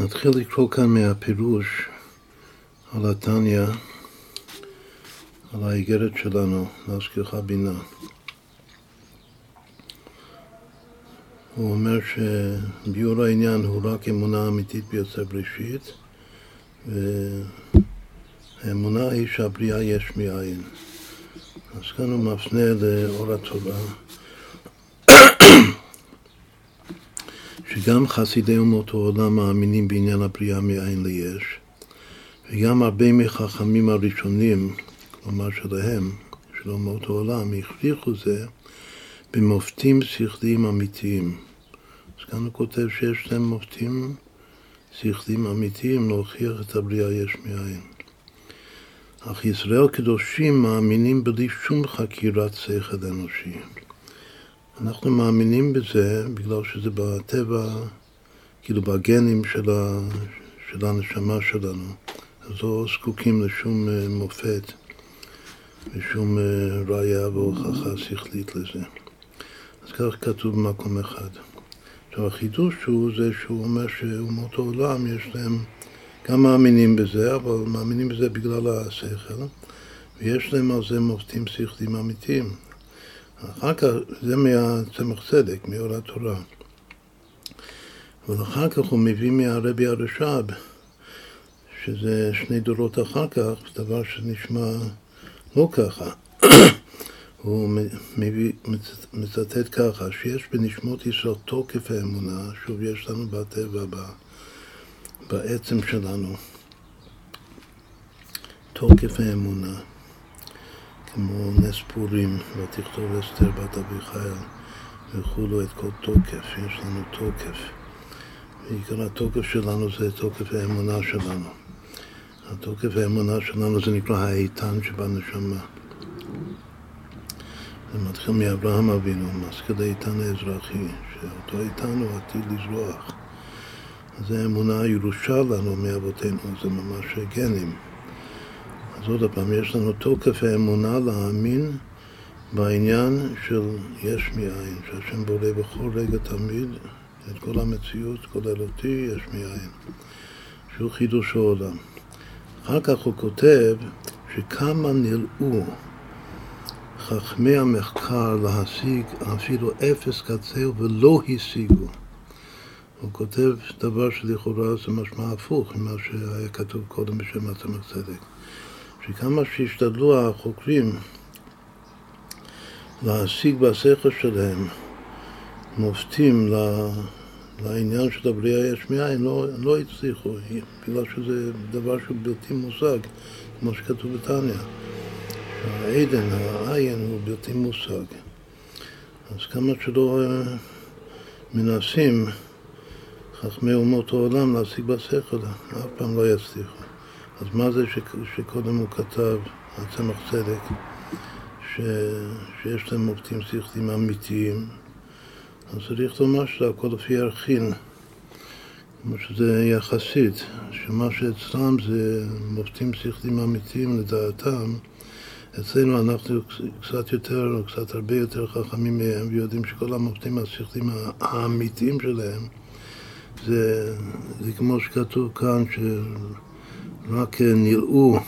נתחיל לקרוא כאן מהפירוש על התניא, על האיגרת שלנו, להזכירך בינה. הוא אומר שביור העניין הוא רק אמונה אמיתית ביוצא בראשית, והאמונה היא שהבריאה יש מאין. אז כאן הוא מפנה לאור התורה, שגם חסידי אומות העולם מאמינים בעניין הבריאה מאין ליש, וגם הרבה מחכמים הראשונים, כלומר שלהם, של אומות העולם, הכריחו זה במופתים שכליים אמיתיים. אז כאן הוא כותב שיש להם מופתים שכליים אמיתיים להוכיח את הבריאה יש מאין. אך ישראל קדושים מאמינים בלי שום חקירת שכל אנושי. אנחנו מאמינים בזה בגלל שזה בטבע, כאילו בגנים של, ה, של הנשמה שלנו. אז לא זקוקים לשום אה, מופת ושום אה, ראייה והוכחה שכלית לזה. אז כך כתוב במקום אחד. עכשיו החידוש הוא זה שהוא אומר שאומות העולם יש להם, גם מאמינים בזה, אבל מאמינים בזה בגלל השכל, ויש להם על זה מופתים שכליים אמיתיים. אחר כך, זה מהצמח צדק, מאור התורה. אבל אחר כך הוא מביא מהרבי הרש"ב, שזה שני דורות אחר כך, דבר שנשמע לא ככה. הוא מביא, מצטט ככה, שיש בנשמות ישראל תוקף האמונה, שוב יש לנו בטבע, בעצם שלנו, תוקף האמונה. כמו נס פורים, ותכתוב אסתר בת אביחיל וכולו את כל תוקף, יש לנו תוקף. ועיקר התוקף שלנו זה תוקף האמונה שלנו. התוקף האמונה שלנו זה נקרא האיתן שבנשמה. זה מתחיל מאברהם אבינו, מזכיר האיתן האזרחי, שאותו איתן הוא עתיד לזרוח. זה אמונה הירושה לנו מאבותינו, זה ממש גנים. אז עוד פעם, יש לנו תוקף האמונה להאמין בעניין של יש מאין, שהשם בורא בכל רגע תמיד את כל המציאות, כוללותי יש מאין, שהוא חידוש העולם. אחר כך הוא כותב שכמה נראו חכמי המחקר להשיג אפילו אפס קצהו ולא השיגו. הוא כותב דבר שלכאורה זה משמע הפוך ממה שהיה כתוב קודם בשם הצמח צדק. שכמה שהשתדלו החוקרים להשיג בשכל שלהם מופתים לעניין של הבריאה יש מאין, לא, לא הצליחו, בגלל שזה דבר שהוא בלתי מושג, כמו שכתוב בתניא. העדן, העין הוא בלתי מושג. אז כמה שלא אה, מנסים חכמי אומות העולם להשיג בשכל, אף פעם לא יצליחו. אז מה זה שקודם הוא כתב, הצמח צדק, ש, שיש להם מופתים שכליים אמיתיים, אז צריך לומר שזה הכל לפי ערכין, כמו שזה יחסית, שמה שאצלם זה מופתים שכליים אמיתיים לדעתם, אצלנו אנחנו קצת יותר, או קצת הרבה יותר חכמים מהם, ויודעים שכל המופתים השכליים האמיתיים שלהם זה, זה כמו שכתוב כאן, ש... רק נראו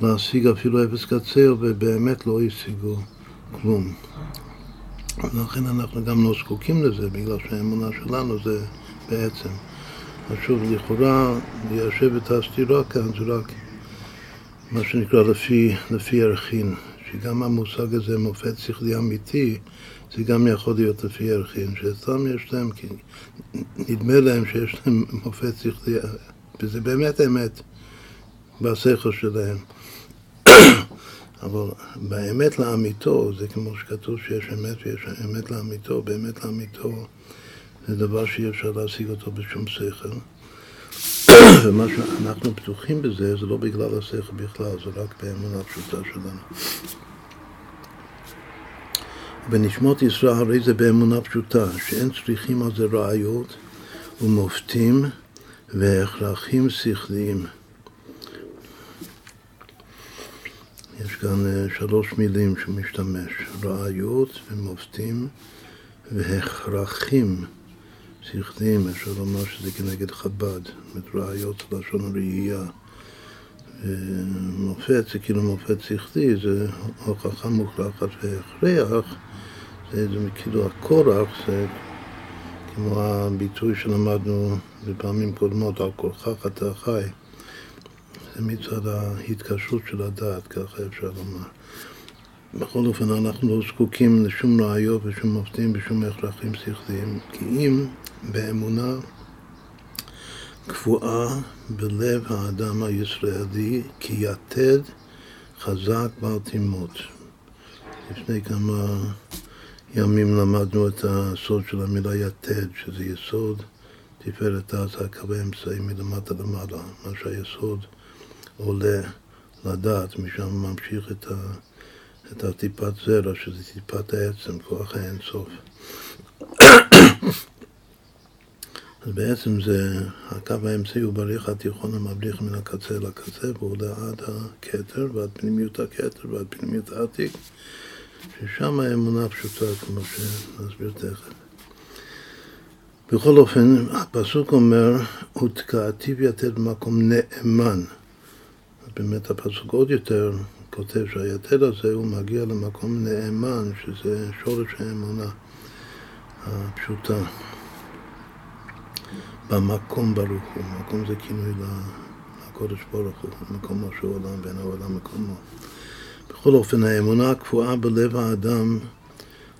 להשיג אפילו אפס קצר ובאמת לא השיגו כלום. ולכן אנחנו גם לא זקוקים לזה, בגלל שהאמונה שלנו זה בעצם. אז שוב, לכאורה, ליישב את הסתירה כאן זה רק מה שנקרא לפי, לפי ערכין, שגם המושג הזה, מופת שכלי אמיתי, זה גם יכול להיות לפי ערכין, שאצלם יש להם, כי נדמה להם שיש להם מופת שכלי, וזה באמת אמת. בשכל שלהם. אבל באמת לאמיתו, זה כמו שכתוב שיש אמת ויש אמת לאמיתו, באמת לאמיתו זה דבר שאי אפשר להשיג אותו בשום שכל. ומה שאנחנו פתוחים בזה, זה לא בגלל השכל בכלל, זה רק באמונה הפשוטה שלנו. בנשמות ישראל הרי זה באמונה פשוטה, שאין צריכים על זה ראיות ומופתים והכרחים שכליים. יש כאן אה, שלוש מילים שהוא משתמש, ראיות ומופתים והכרחים שכליים, אפשר לומר שזה כנגד חב"ד, זאת אומרת ראיות לשון הראייה. מופת זה כאילו מופת שכלי, זה הוכחה מוכרחת והכרח, זה, זה כאילו הכורח, זה כמו הביטוי שלמדנו בפעמים קודמות, על כורכך אתה חי. מצד ההתקשרות של הדעת, ככה אפשר לומר. בכל אופן, אנחנו לא זקוקים לשום ראיות ושום מופתים ושום הכרחים שכליים, כי אם באמונה קבועה בלב האדם הישראלי כיתד חזק בל תימות. לפני כמה ימים למדנו את הסוד של המילה יתד, שזה יסוד תפארת אז הקווי אמצעי מלמטה למעלה, מה שהיסוד עולה לדעת, משם ממשיך את, ה, את הטיפת זרע, שזה טיפת העצם, כוח האינסוף. אז בעצם זה, הקו האמצעי הוא בריח התיכון המבליח מן הקצה לקצה והוא עולה עד הכתר ועד פנימיות הכתר ועד פנימיות העתיק ששם האמונה פשוטה כמו שנסביר תכף. בכל אופן, הפסוק אומר, ותקעתיו יתד במקום נאמן. באמת הפסוק עוד יותר כותב שהיתד הזה הוא מגיע למקום נאמן, שזה שורש האמונה הפשוטה. במקום ברוך הוא, מקום זה כינוי לקודש ברוך הוא, מקומו של עולם, בין העולם מקומו. בכל אופן, האמונה הקבועה בלב האדם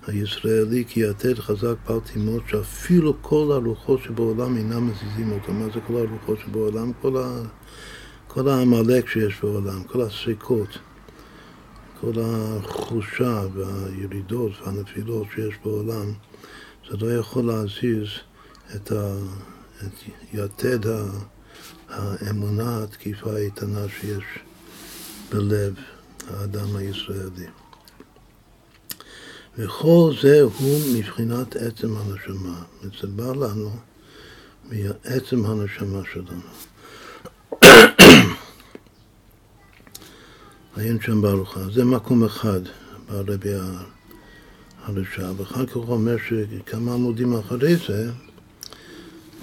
הישראלי כי יתד חזק בל תימות שאפילו כל הרוחות שבעולם אינם מזיזים אותו. מה זה כל הרוחות שבעולם? כל, ה... כל העמלק שיש בעולם, כל הסריקות, כל החושה והירידות והנפילות שיש בעולם, זה לא יכול להזיז את, ה... את יתד האמונה התקיפה האיתנה שיש בלב האדם הישראלי. וכל זה הוא מבחינת עצם הנשמה. זה בא לנו מעצם הנשמה שלנו. עיין שם ברוך זה מקום אחד ברבי הרשע, ואחר כך הוא אומר שכמה עמודים אחרי זה,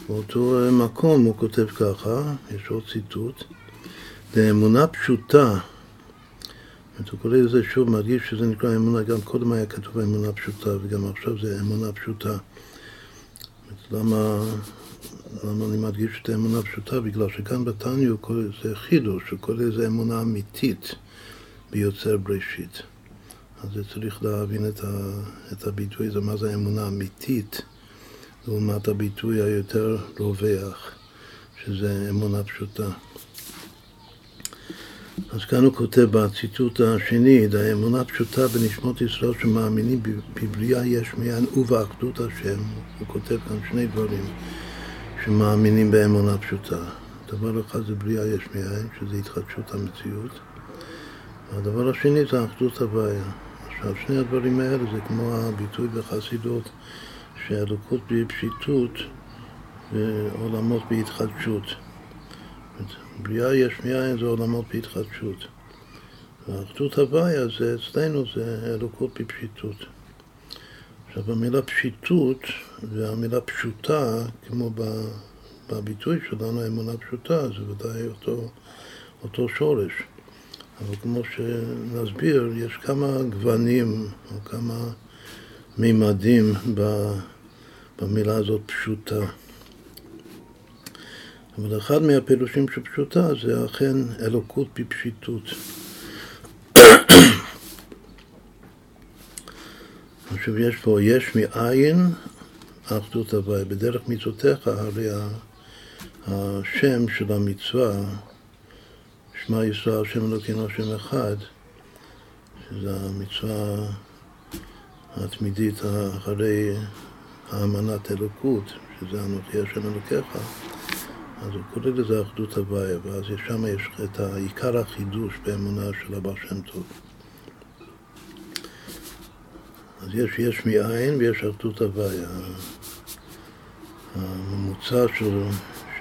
באותו מקום הוא כותב ככה, יש עוד ציטוט, לאמונה פשוטה הוא קורא לזה שוב, מדגיש שזה נקרא אמונה, גם קודם היה כתוב אמונה פשוטה וגם עכשיו זה אמונה פשוטה. למה, למה אני מדגיש את האמונה פשוטה? בגלל שכאן בתניא זה חידוש, הוא קורא לזה אמונה אמיתית ביוצר בראשית. אז זה צריך להבין את, ה, את הביטוי הזה, מה זה אמונה אמיתית, לעומת הביטוי היותר רווח, שזה אמונה פשוטה. אז כאן הוא כותב בציטוט השני, האמונה פשוטה בנשמות ישראל שמאמינים בבריאה יש מאין ובאחדות השם. הוא כותב כאן שני דברים שמאמינים באמונה פשוטה. דבר אחד זה בריאה יש מאין, שזה התחדשות המציאות. והדבר השני זה אחדות הוויה. עכשיו, שני הדברים האלה זה כמו הביטוי בחסידות שהאלוקות בפשיטות ועולמות בהתחדשות. בריאה יש מאין זה עולמות בהתחדשות. ואחדות הוויה זה אצלנו זה אלוקות בפשיטות. עכשיו המילה פשיטות והמילה פשוטה, כמו בביטוי שלנו, אמונה פשוטה, זה ודאי אותו, אותו שורש. אבל כמו שנסביר, יש כמה גוונים או כמה מימדים במילה הזאת פשוטה. אבל אחד מהפירושים של פשוטה זה אכן אלוקות בפשיטות. עכשיו יש פה, יש מאין אחדות הוואי. בדרך מצוותיך, הרי השם של המצווה, שמע ישראל, השם אלוקינו, השם אחד, שזה המצווה התמידית אחרי האמנת אלוקות, שזה אנוכי השם אלוקיך. אז הוא קורא לזה אחדות הוויה, ואז שם יש את עיקר החידוש באמונה של הבא שם טוב. אז יש יש מאין ויש אחדות הוויה. הממוצע של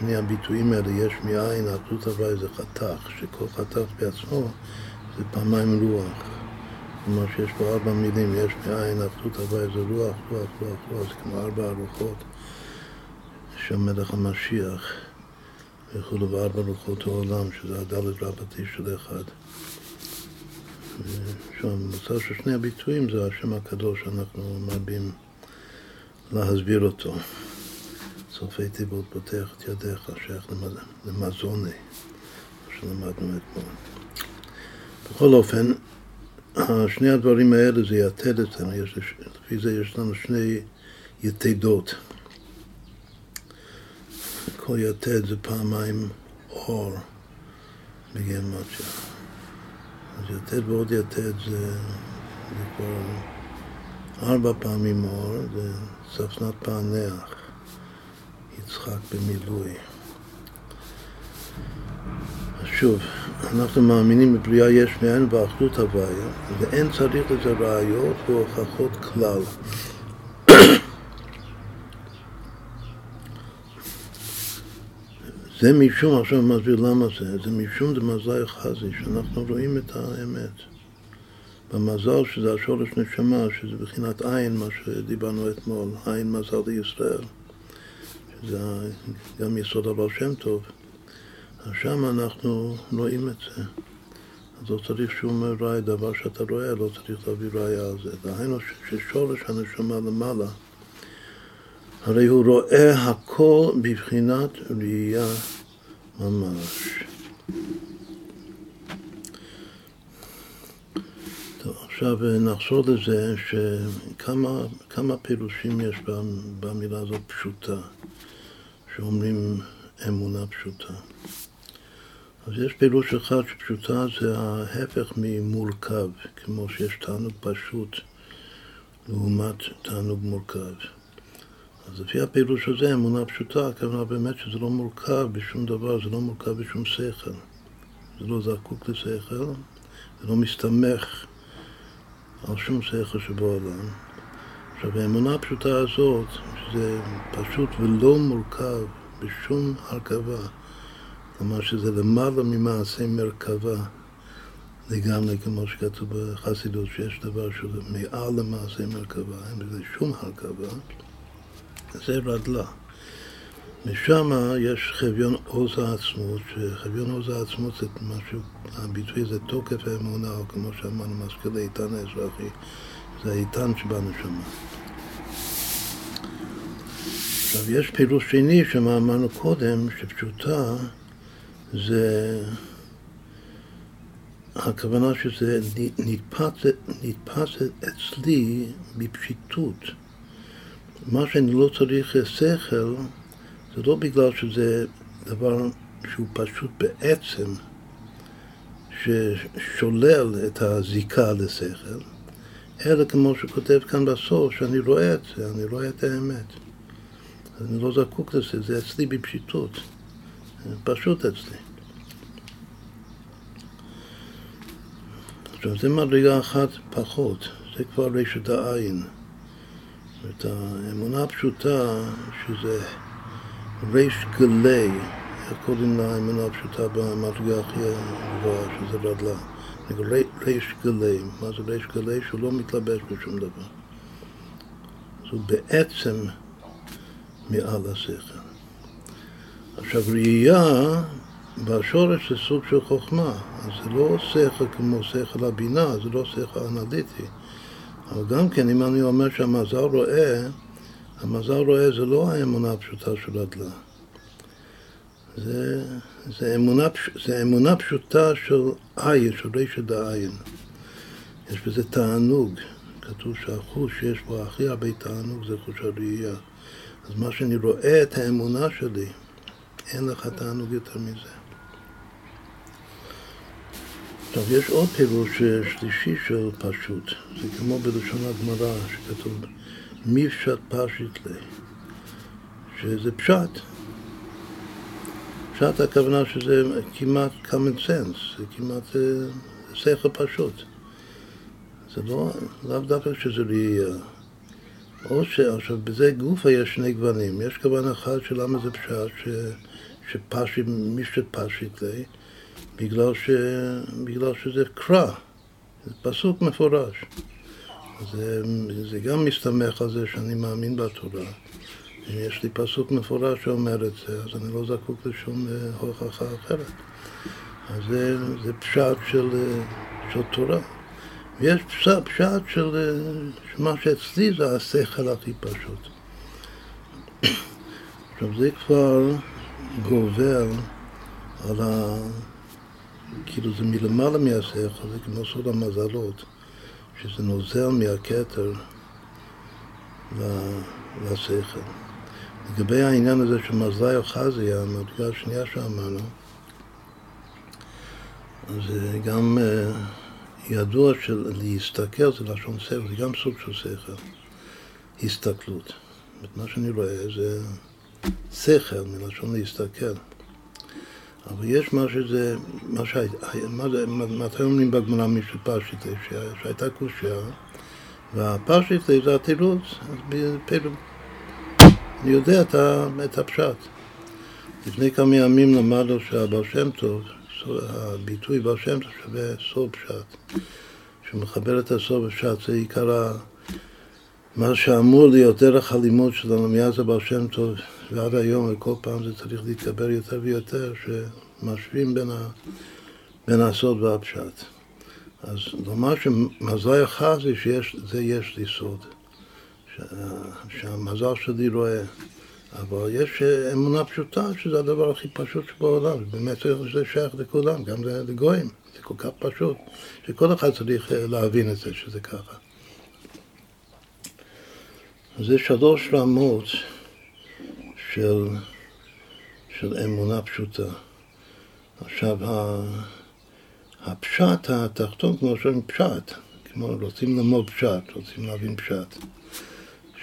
שני הביטויים האלה, יש מאין, אחדות הוויה זה חתך, שכל חתך בעצמו זה פעמיים רוח. כלומר שיש פה ארבע מילים, יש מאין, אחדות הוויה זה רוח, רוח, רוח, רוח, זה כמו ארבע ארוחות. שהמלך המשיח וכולו וארבע רוחות העולם, שזה הדלת רבתי של אחד. שם, המוצא של שני הביטויים זה השם הקדוש שאנחנו מרבים להסביר אותו. סופי תיבות פותח את ידיך, שייך למזוני, מה שלמדנו אתמול. בכל אופן, שני הדברים האלה זה יתד אצלנו, לפי זה יש לנו שני יתדות. כל יתד זה פעמיים אור בגימטריה. אז יתד ועוד יתד זה, זה כבר ארבע פעמים אור, זה ספנת פענח, יצחק במילוי. שוב, אנחנו מאמינים בבריאה יש מאין ואחדות הוויה, ואין צריך לזה ראיות והוכחות כלל. זה משום, עכשיו מסביר למה זה, זה משום דמזאי חזי, שאנחנו רואים את האמת. במזל שזה השורש נשמה, שזה בחינת עין, מה שדיברנו אתמול, עין מזל לישראל, שזה גם יסוד הבעל שם טוב. אז שם אנחנו רואים את זה. אז לא צריך שום ראי, דבר שאתה רואה, לא צריך להביא ראיה על זה. דהיינו ששורש הנשמה למעלה, הרי הוא רואה הכל בבחינת ראייה ממש. טוב, עכשיו נחזור לזה שכמה פירושים יש במילה הזאת פשוטה, שאומרים אמונה פשוטה. אז יש פירוש אחד שפשוטה זה ההפך ממורכב, כמו שיש תענוג פשוט לעומת תענוג מורכב. אז לפי הפירוש הזה, אמונה פשוטה, הכוונה באמת שזה לא מורכב בשום דבר, זה לא מורכב בשום שכל. זה לא זקוק לשכל, זה לא מסתמך על שום שכל שבעולם. עכשיו, האמונה הפשוטה הזאת, שזה פשוט ולא מורכב בשום הרכבה, כלומר שזה למעלה ממעשה מרכבה לגמרי, כמו שכתוב בחסידות, שיש דבר שהוא מעל למעשה מרכבה, אין בזה שום הרכבה, זה רדלה. משם יש חביון עוז העצמות, שחביון עוז העצמות זה משהו, הביטוי זה תוקף האמונה, או כמו שאמרנו, מזכיר לאיתן האזרחי, זה האיתן שבנשמה. עכשיו, יש פירוש שני שאמרנו קודם, שפשוטה זה הכוונה שזה נתפס, נתפס אצלי בפשיטות. מה שאני לא צריך שכל, זה לא בגלל שזה דבר שהוא פשוט בעצם, ששולל את הזיקה לשכל, אלא כמו שכותב כאן בסוף, שאני רואה את זה, אני רואה את האמת. אני לא זקוק לזה, זה אצלי בפשיטות. פשוט אצלי. עכשיו, זה מדרגה אחת פחות, זה כבר רשת העין. את האמונה הפשוטה, שזה ריש גלי, איך קוראים לאמונה הפשוטה במדרגה הכי גבוהה, שזה רדלה. ריש גלי, מה זה ריש גלי? שהוא לא מתלבש בשום דבר. אז הוא בעצם מעל השכל. עכשיו, ראייה בשורש זה סוג של חוכמה, אז זה לא שכל כמו שכל הבינה, זה לא שכל אנליטי. אבל גם כן, אם אני אומר שהמזל רואה, המזל רואה זה לא האמונה הפשוטה של הדלה. זה, זה, אמונה, זה אמונה פשוטה של עין, של רשת העין. יש בזה תענוג. כתוב שהחוש שיש בו הכי הרבה תענוג זה חוש הראייה. אז מה שאני רואה את האמונה שלי, אין לך תענוג יותר מזה. עכשיו, יש עוד פירוש שלישי של פשוט, זה כמו בלשון הגמרא, שכתוב מפשט פשיט לי, שזה פשט. פשט הכוונה שזה כמעט common sense, זה כמעט אה, שכל פשוט. זה לא, לאו דווקא שזה ראייה. או ש... עכשיו, בזה גופה יש שני גוונים. יש כוון אחד של למה זה פשט, ש... שפשיט, מישת פשיט לי, בגלל, ש... בגלל שזה קרא, זה פסוק מפורש. זה, זה גם מסתמך על זה שאני מאמין בתורה, אם יש לי פסוק מפורש שאומר את זה, אז אני לא זקוק לשום אה, הוכחה אחרת. אז זה, זה פשט של, אה, של תורה. ויש פשט, של מה שאצלי זה השכל הכי פשוט. עכשיו זה כבר גובר על ה... כאילו זה מלמעלה מהשכל, זה כמו סוד המזלות, שזה נוזל מהכתר לשכל. לגבי העניין הזה של מזלי או חזיה, המדרגה השנייה שאמרנו, זה גם אה, ידוע של להסתכל זה לשון שכל, זה גם סוג של שכל, הסתכלות. מה שאני רואה זה שכל מלשון להסתכל. אבל יש מה שזה, מה זה, מתי אומרים בגמרא מישהו פשיטה, שהייתה קושייה, והפשיטה זה התירוץ, אז בפרק, אני יודע את הפשט. לפני כמה ימים למדנו שהבר שם טוב, הביטוי בר שם טוב שווה סוף פשט. שהוא מחבר את הסוף פשט, זה עיקר מה שאמור להיות דרך הלימוד שלנו מאז הבר שם טוב ועד היום, וכל פעם זה צריך להתקבל יותר ויותר, שמשווים בין, ה, בין הסוד והפשט. אז לומר שמזל אחד זה שיש, זה יש לי סוד, שהמזל שלי רואה. אבל יש אמונה פשוטה שזה הדבר הכי פשוט שבעולם, באמת זה שייך לכולם, גם לגויים, זה כל כך פשוט, שכל אחד צריך להבין את זה, שזה ככה. זה שלוש רמות של, של אמונה פשוטה. עכשיו, הפשט התחתון, כמו שאומרים פשט, כמו רוצים ללמוד פשט, רוצים להבין פשט.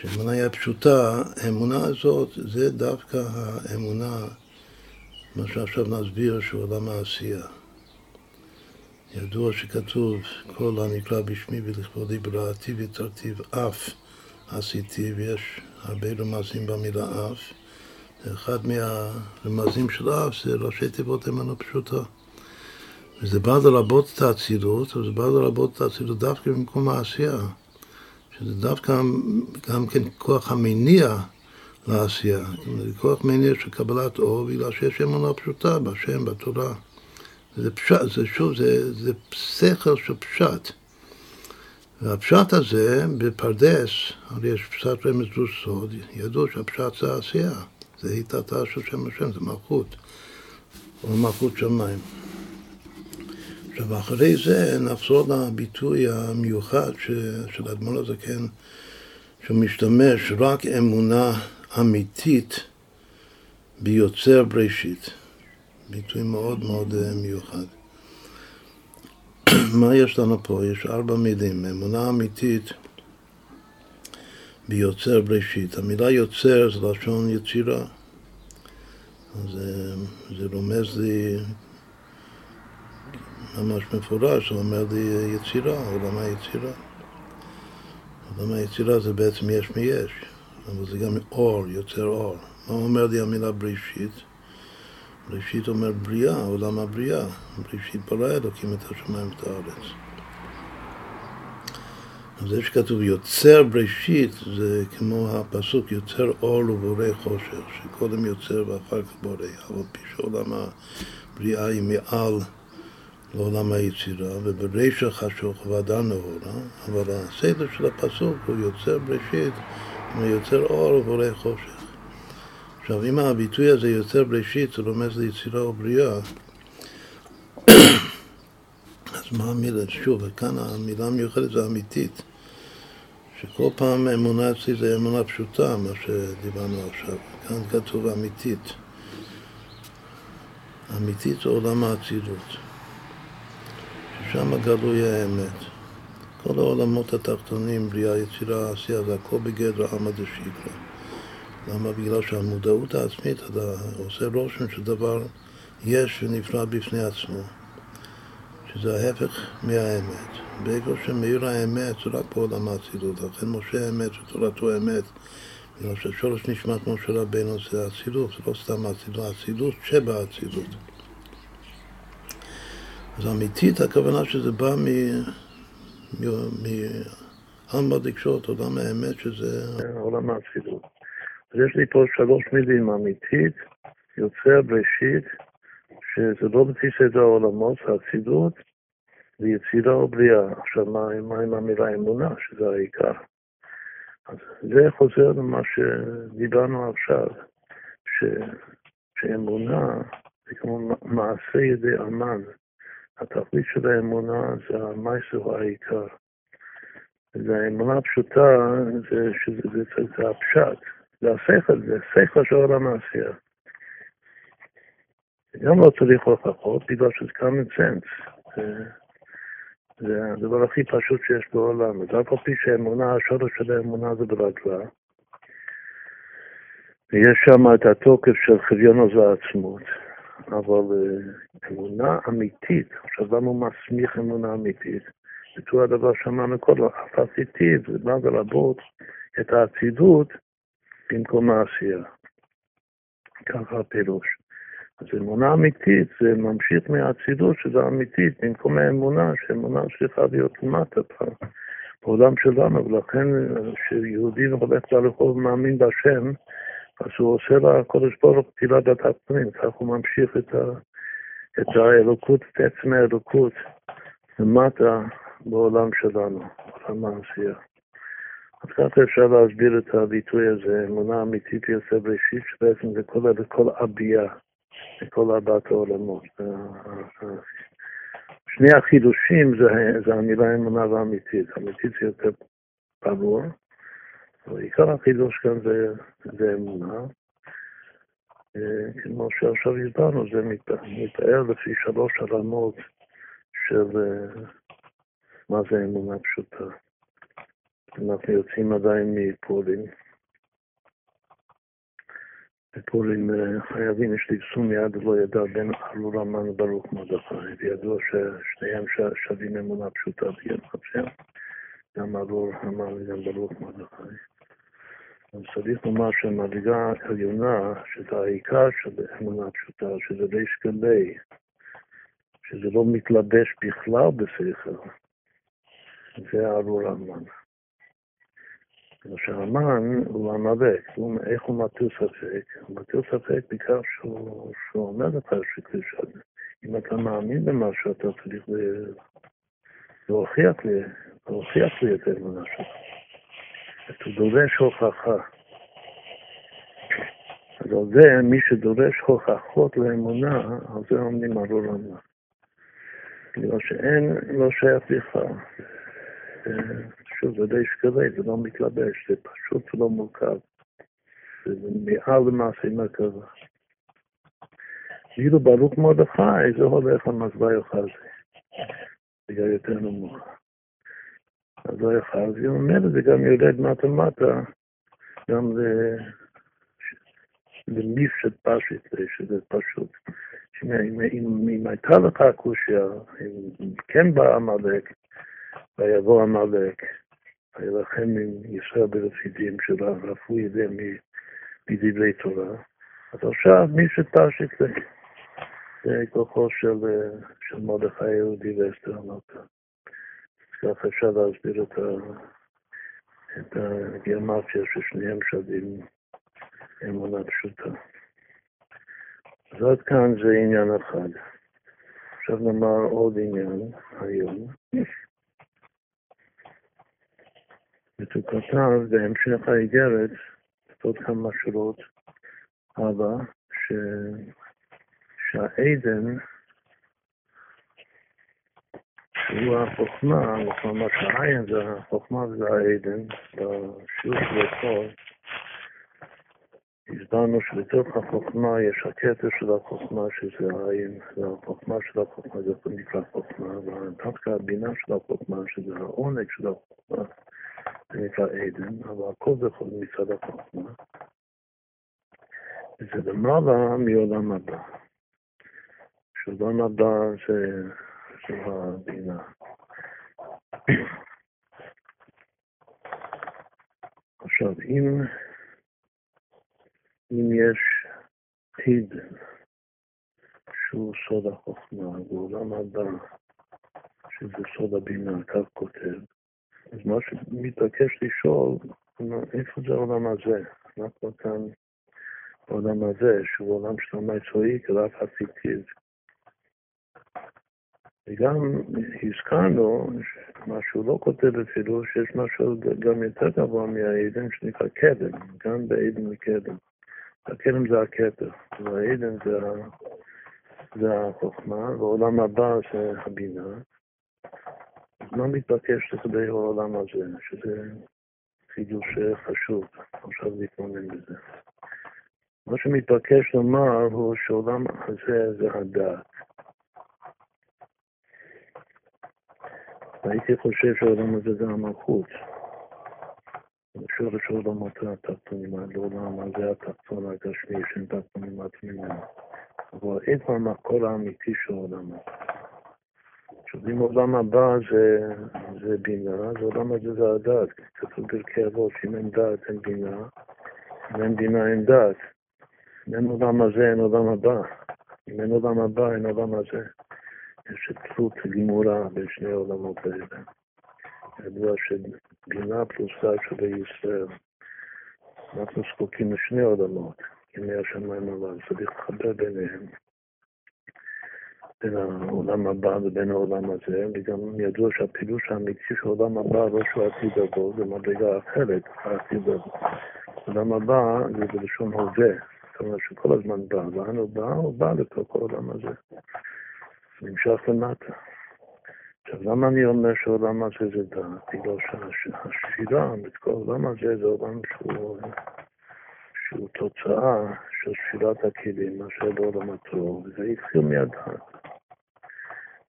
שאמונה היא פשוטה, האמונה הזאת זה דווקא האמונה, מה שעכשיו נסביר, שהוא עולם העשייה. ידוע שכתוב, כל הנקרא בשמי ולכבודי בראתי ויצרתי אף עשיתי, ויש הרבה רמזים במילה אף. אחד מהרמזים של אף זה ראשי תיבות אמונה פשוטה. וזה בא לרבות את האצילות, וזה בא לרבות את האצילות דווקא במקום העשייה. שזה דווקא גם כן כוח המניע לעשייה. זה כוח מניע של קבלת אור, בגלל שיש אמונה פשוטה בהשם, בתורה. זה פשט, זה שוב, זה, זה שכל של פשט. והפשט הזה בפרדס, הרי יש פשט רמז דרוש סוד, ידעו שהפשט זה עשייה. זה היטתה של שם השם, זה מלכות, או מלכות שמיים. עכשיו, אחרי זה נחזור לביטוי המיוחד ש, של האדמו"ר הזקן, שהוא משתמש רק אמונה אמיתית ביוצר בראשית. ביטוי מאוד מאוד אה, מיוחד. מה יש לנו פה? יש ארבע מילים. אמונה אמיתית ביוצר בראשית. המילה יוצר זה לשון יצירה. זה, זה רומז לי ממש מפורש, הוא אומר לי יצירה, עולם היצירה. עולם היצירה זה בעצם יש מיש, אבל זה גם אור, יוצר אור. מה אומר לי המילה בראשית? בראשית אומר בריאה, עולם הבריאה. בראשית ברא אלוקים את השמיים ואת הארץ. אז זה שכתוב יוצר בראשית זה כמו הפסוק יוצר אור ובורא חושך, שקודם יוצר ואחר כך בורא, אבל פי שעולם הבריאה היא מעל לעולם היצירה, וברישא חשוך ועדה נאורה, אבל הסדר של הפסוק הוא יוצר בראשית, הוא יוצר אור ובורא חושך. עכשיו, אם הביטוי הזה יוצר בראשית, זה רומז ליצירה או בריאה, אז מה המילה? שוב, וכאן המילה המיוחדת זה אמיתית. שכל פעם אמונה אצלי זה אמונה פשוטה, מה שדיברנו עכשיו. כאן כתוב אמיתית. אמיתית זה עולם האצילות. ששם גלוי האמת. כל העולמות התחתונים, בריאה, יצירה, עשייה, זה הכל בגדר עמא דשיקרא. למה? בגלל שהמודעות העצמית, עושה רושם שדבר יש ונפרד בפני עצמו, שזה ההפך מהאמת. בגלל שמאיר האמת זה רק בעולם האצילות, לכן משה האמת ותורתו אמת, בגלל ששורש נשמת משה רבינו זה אצילות, זה לא סתם אצילות, אצילות שבאצילות. אז אמיתית הכוונה שזה בא מעלמא דקשות, עולם האמת, שזה עולם האצילות. אז יש לי פה שלוש מילים, אמיתית, יוצר, בראשית, שזה לא סדר העולמות, זה הצידות, ויצירה או בריאה. עכשיו, מה, מה עם המילה אמונה, שזה העיקר? אז זה חוזר למה שדיברנו עכשיו, ש, שאמונה זה כמו מעשה ידי אמן. התכלית של האמונה זה המייסר העיקר. והאמונה הפשוטה זה, שזה, זה, זה, זה הפשט, זה השכל, זה השכל של עולם העשייה. גם לא צריך הוכחות, בגלל שזה common sense. זה, זה הדבר הכי פשוט שיש בעולם. אז אף על פי שהאמונה, השורש של האמונה זה ברגלה, ויש שם את התוקף של חביונו ועצמות, אבל אה, אמונה אמיתית, עכשיו למה הוא מסמיך אמונה אמיתית? אותו הדבר שאמרנו קודם, אף עשיתיו, זה בא לרבות את האצילות במקום העשייה. ככה הפירוש. אז אמונה אמיתית זה ממשיך מהאצילות שזה אמיתית, במקום האמונה, שאמונה צריכה להיות למטה בעולם שלנו, ולכן כשיהודי הולך לרחוב ומאמין בהשם, אז הוא עושה לקודש ברוך תפילה בתחתונים, כך הוא ממשיך את, ה, את האלוקות, את עצם האלוקות למטה בעולם שלנו, בעולם העשייה. אז ככה אפשר להסביר את הביטוי הזה, אמונה אמיתית יוצא בראשית, שבעצם זה כל, כל הביאה, לכל ארבעת העולמות. שני החידושים זה, זה המילה אמונה ואמיתית. אמיתית זה יותר ברור, ועיקר החידוש כאן זה, זה אמונה. אה, כמו שעכשיו הסברנו, זה מתאר לפי שלוש הרמות של אה, מה זה אמונה פשוטה. אנחנו יוצאים עדיין מפולין. בפולין אה, חייבים, יש לי פסום יד לא ידע בין ארור המן וברוך מרדכי, וידוע ששניהם שווים אמונה פשוטה ביד חפשם, גם ארור המן וגם ברוך מרדכי. צריך לומר שהמדרגה העליונה, שזה העיקר של אמונה פשוטה, שזה ריש גלי, שזה לא מתלבש בכלל בשכל, זה ארור המן. שהמן הוא עמלק, איך הוא מטיל ספק? הוא מטיל ספק בכך שהוא, שהוא אומר לך שקדושה. אם אתה מאמין במשהו, אתה צריך להוכיח לי, להוכיח לי את האמונה שלך. אתה דורש הוכחה. אז על זה, מי שדורש הוכחות לאמונה, על זה עומדים ארור המן. בגלל שאין, לא שייך לך. שוב, זה די שקלי, זה לא מתלבש, זה פשוט לא מורכב. זה מעל למעשה מרכבה. ואילו ברוך מרדכי, זה הולך על מזבח הזה. זה יותר נמוך. אז לא יכל, והיא אומרת, זה גם יורד מטה מטה, גם למיפשט פשוט, שזה פשוט. אם הייתה לך קושיה, אם כן בא עמלק, ויבוא עמלק, וילחם עם ישראל ברפידים של הרפו ידיהם מדברי תורה. אז עכשיו מי שפשט זה כוחו של, של מרדכי היהודי ואסתר המלכה. ככה אפשר להסביר את, ה, את הגיאומטיה ששניהם שווים אמונה פשוטה. אז עד כאן זה עניין אחד. עכשיו נאמר עוד עניין היום. הוא בהמשך האיגרת, עוד כמה שורות הלאה, ש... שהעדן שהוא החוכמה, כלומר שהעין זה החוכמה וזה העדן, בשיעור של אתמול הסברנו שבתוך החוכמה יש הכתר של החוכמה שזה העין, והחוכמה של החוכמה זה נקרא חוכמה, ודווקא הבינה של החוכמה שזה העונג של החוכמה זה נקרא עדן, אבל הכל זה מצד החוכמה. וזה למעלה מעולם הבא. שעולם הבא זה, זה הבינה. עכשיו, אם, אם יש עדן שהוא סוד החוכמה, בעולם הבא, שזה סוד הבינה, כך כותב, אז מה שמתבקש לשאול, איפה זה העולם הזה? כבר כאן בעולם הזה, שהוא עולם שלמה צועי, כרב הפיטיב. וגם הזכרנו, מה שהוא לא כותב אפילו, שיש משהו גם יותר גבוה מהעדן שנקרא קדם, גם בעדן וקדם. הקדם זה הכתר, והעדן זה, זה החוכמה, והעולם הבא זה הבינה. אז מה מתבקש לגבי העולם הזה, שזה חידוש חשוב, עכשיו להתמונן בזה. מה שמתבקש לומר הוא שהעולם הזה זה הדעת. הייתי חושב שהעולם הזה זה המלכות. שורש העולמות התחתונים, לעולם הזה התחתון הגשמי שאין תחתונים ממנו. אבל איפה המקור האמיתי של העולמות? עכשיו, אם העולם הבא זה, זה בינה, אז העולם הזה זה הדת. כתוב פרקי אבות, אם אין דת אין בינה, אם אין בינה אין דת. אם אין עולם הזה אין עולם הבא. אם אין עולם הבא אין עולם הזה. יש תלות גמורה בין שני העולמות האלה. ידוע שבינה פלוס דת שווה ישראל. אנחנו זקוקים לשני עולמות, ימי השמיים אבל צריך לחבר ביניהם. בין העולם הבא ובין העולם הזה, וגם ידוע שהפילוש האמיתי של העולם הבא לא שהוא עתיד לבוא, זה מדרגה אחרת, העתיד לבוא. העולם הבא זה בלשון הווה, זאת אומרת שכל הזמן בא, הוא בא? הוא בא לתוך העולם הזה. נמשך למטה. עכשיו, למה אני אומר שהעולם הזה זה דת? בגלל שהשפירה, כל העולם הזה זה עולם שהוא, שהוא תוצאה של שפירת הכלים, מה שהיה בעולם הטוב, וזה התחיל מהדת.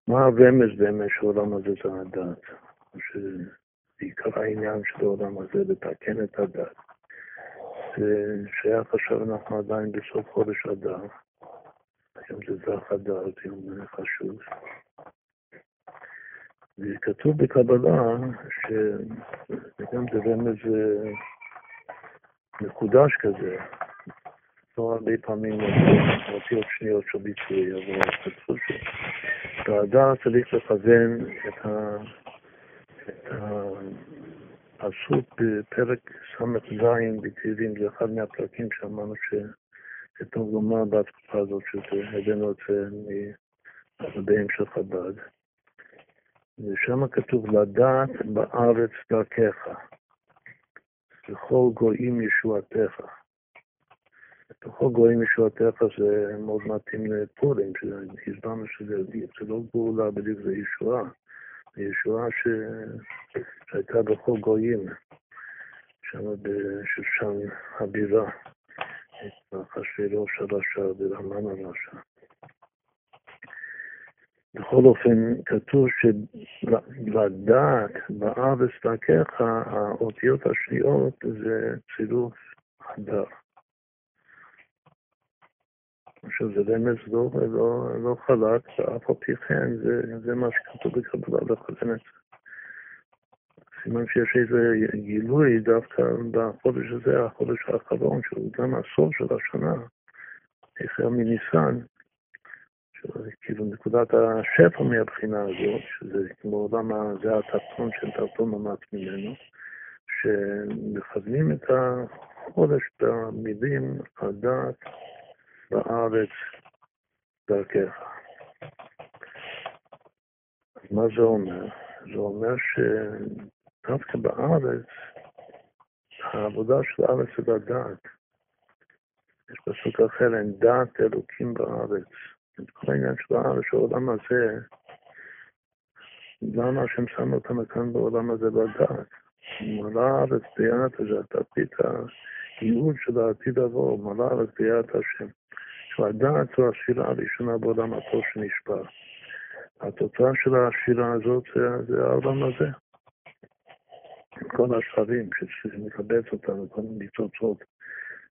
מה הרמז באמת שהעולם הזה זה הדת? שעיקר העניין של העולם הזה לתקן את הדת. זה שייך עכשיו, אנחנו עדיין בסוף חודש אדר. היום זה זך אדר, זה יום חשוב. וכתוב בקבלה, שגם זה רמז מקודש כזה, לא הרבה פעמים אותיות שניות של ביטוי, אבל כתוב שבהדר צריך לכוון את הפסוק בפרק ס"ז בתהילים, זה אחד מהפרקים שאמרנו שטוב לומר בתקופה הזאת, שזה הבאנו את זה מהרבים של חב"ד. ושם כתוב לדעת בארץ דרכך, וכל גויים ישועתך. וכל גויים ישועתך זה מאוד מתאים לפורים, שהסברנו שזה לא גאולה בדיוק, זה ישועה. ישועה ש... שהייתה בכל גויים, שם בשושן הבירה, אחשוורוש הרשע ורמן הרשע. בכל אופן, כתוב שלדעת בארץ דרכך, האותיות השניות זה צירוף הדר. עכשיו זה רמז לא, לא, לא חלק, ואף על פי כן זה, זה מה שכתוב בקבלה זה. סימן שיש איזה גילוי דווקא בחודש הזה, החודש האחרון, שהוא גם הסוף של השנה, החל מניסן, כאילו נקודת השפע מהבחינה הזאת, שזה כמו עולם, זה התחתון של תחתון ממש ממנו, שמכוונים את החודש במילים הדעת בארץ דרכך. מה זה אומר? זה אומר שדווקא בארץ, העבודה של הארץ זה לדעת. יש פסוק אחר, אין דעת אלוקים בארץ. את כל העניין של הארץ, העולם הזה, למה השם שם אותנו כאן בעולם הזה לדעת? מלא הארץ ביאת, זה התפקיד הייעוד של העתיד לבוא, מלא הארץ ביאת השם. שהדעת זו השאלה הראשונה בעולם הטוב שנשבר. התוצאה של השאלה הזאת זה, זה העולם הזה. כל השכבים שצריך לקבץ אותם, כל מיני ניצוצות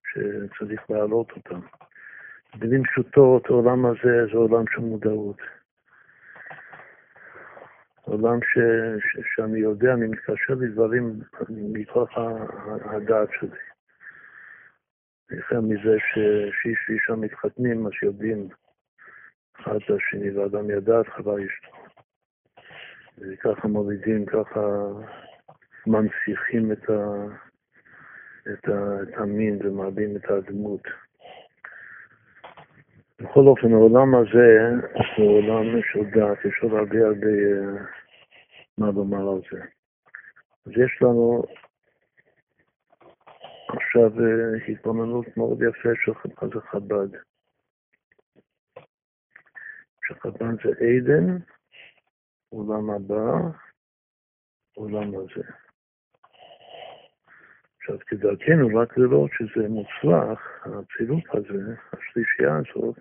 שצריך להעלות אותם. במילים פשוטות, העולם הזה זה עולם של מודעות. עולם ש, ש, שאני יודע, אני מתקשר לדברים מתוך הדעת שלי. יותר מזה שאיש ואישה מתחתנים, אז יודעים אחד את השני, ואדם ידע את חווה אשתו. וככה מורידים, ככה מנציחים את, ה, את, ה, את המין ומאבדים את הדמות. בכל אופן, העולם הזה הוא עולם של דת, יש עוד הרבה הרבה אה, מה לומר על זה. אז יש לנו עכשיו אה, התבוננות מאוד יפה של מה זה חב"ד. שחב"ד זה עדן, עולם הבא, עולם הזה. עכשיו, כדרכנו, רק לראות שזה מוצלח, הצירוף הזה, השלישייה הזאת,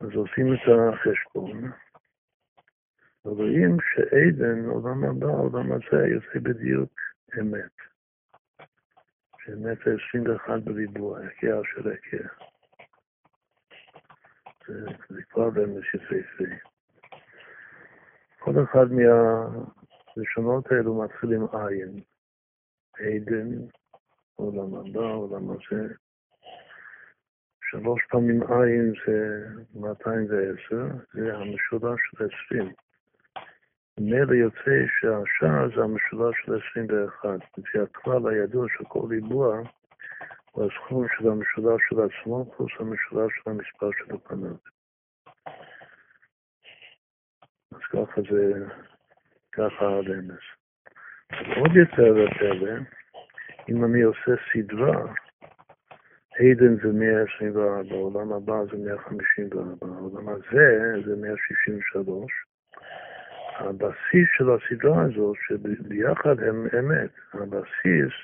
אז עושים את החשבון, ורואים שעדן, עולם הבא, עולם הזה, יוצא בדיוק אמת. שאמת זה 21 בריבוע, הכר של הכר. זה כבר באמת יפהפה. כל אחד מהלשונות האלו מתחיל עם עין. עדן, עולם הבא, עולם הזה. שלוש פעמים עין זה 210, זה המשולש של 20. ממילא יוצא שהשער זה המשולש של 21. לפי הכלל הידוע של כל ריבוע, הוא הסכום של המשולש של עצמו פלוס המשולש של המספר של הפניו. אז ככה זה, ככה הרמז. עוד יותר לפלא, אם אני עושה סדרה, היידן זה 124, העולם הבא זה 154, העולם הזה זה 163. הבסיס של הסדרה הזאת, שביחד הם אמת, הבסיס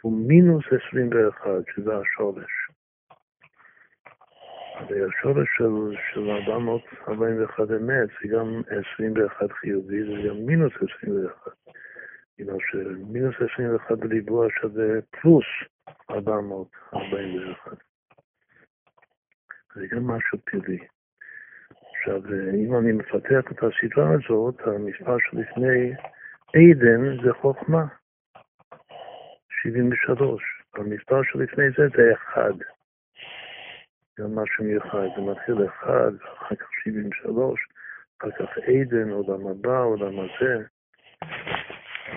הוא מינוס 21, שזה השורש. והשורש של, של 441 אמת זה גם 21 חיובי, זה גם מינוס 21. כאילו שמינוס 21 בריבוע שווה פלוס 441. זה גם משהו טבעי. עכשיו, אם אני מפתח את הסדרה הזאת, המספר שלפני עדן זה חוכמה, 73. המספר שלפני זה זה 1. זה משהו מיוחד, זה מתחיל 1, אחר כך 73, אחר כך עדן, עולם הבא, עולם הזה.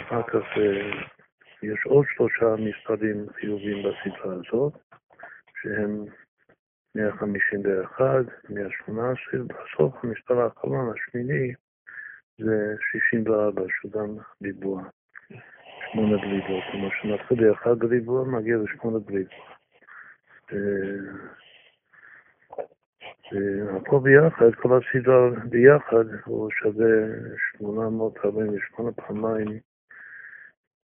אחר כך אה, יש עוד שלושה מספרים חיוביים בסדרה הזאת, שהם 151, 118, בסוף המספר האחרון, השמיני, זה 64, שהוא גם ריבוע, שמונה בריבוע. כלומר, כשנתחיל באחד בריבוע, מגיע לשמונה בריבוע. הכל ביחד, כל הסדרה ביחד, הוא שווה 848 פעמיים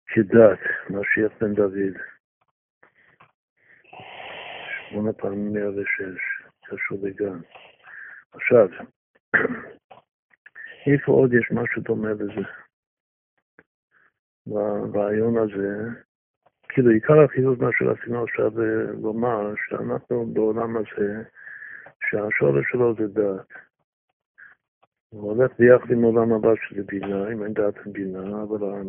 כדת, משיח בן דוד. שמונה פעמים מאה ושש, קשור לגן. עכשיו, איפה עוד יש משהו דומה לזה? ברעיון הזה, כאילו עיקר החיוב מה שרצינו עכשיו לומר, שאנחנו בעולם הזה, שהשורש שלו זה דת. הוא הולך ביחד עם עולם הבא של בינה, אם אין דעת בינה, אבל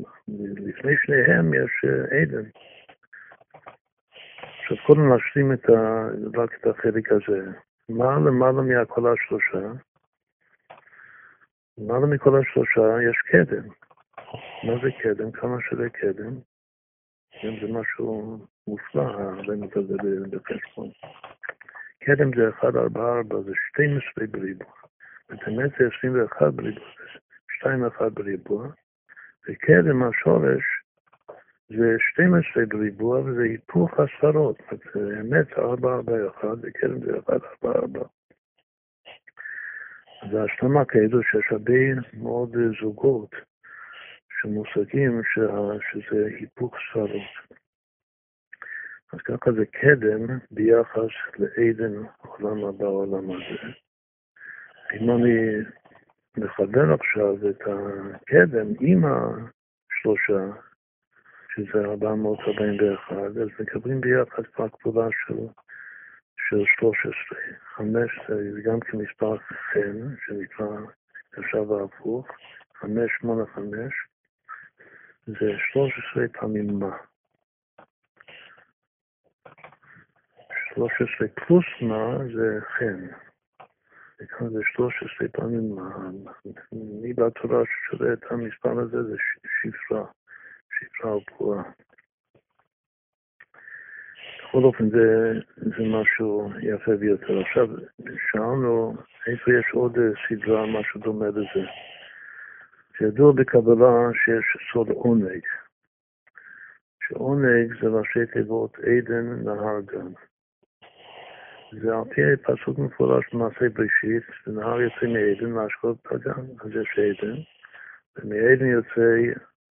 לפני שניהם יש אה, עדן. עכשיו קודם נשלים את ה... רק את החלק הזה. מה למעלה מהכל השלושה? למעלה מכל השלושה יש קדם. מה זה קדם? כמה שזה קדם? זה משהו מופלא, הרמז הזה בחשבון. קדם זה 1, 4, 4, זה 12 בריבוע. זה 21 בריבוע, 2, 1 בריבוע, וקדם השורש זה 12 בריבוע וזה היפוך הספרות, אמת זה 4, 4, 1 וקדם זה 1, 4, 4. זה השלמה כידוע שיש הרבה מאוד זוגות שמושגים שזה היפוך ספרות. אז ככה זה קדם ביחס לעדן עולם הבא עולם הזה. אם אני מחבר עכשיו את הקדם עם השלושה, שזה 441, אז מקבלים ביחד כבר כפולה של, של 13. 15 זה גם כמספר חן, שנקרא ישר והפוך, 5, 8, 5, זה 13 פעמים מה. 13 פלוס מה זה חן. וכאן זה 13 פעמים מה. מי בתורה ששווה את המספר הזה זה שפרה, שפרה או פרועה. בכל אופן זה, זה משהו יפה ביותר. עכשיו, שאלנו איפה יש עוד סדרה, משהו דומה לזה. שידוע בקבלה שיש סוד עונג. שעונג זה ראשי תיבות עדן נהר גן. זה על פי פסוק מפורש במעשה בראשית, ונהר יוצא מעדן את הגן, אז יש עדן, ומעדן יוצא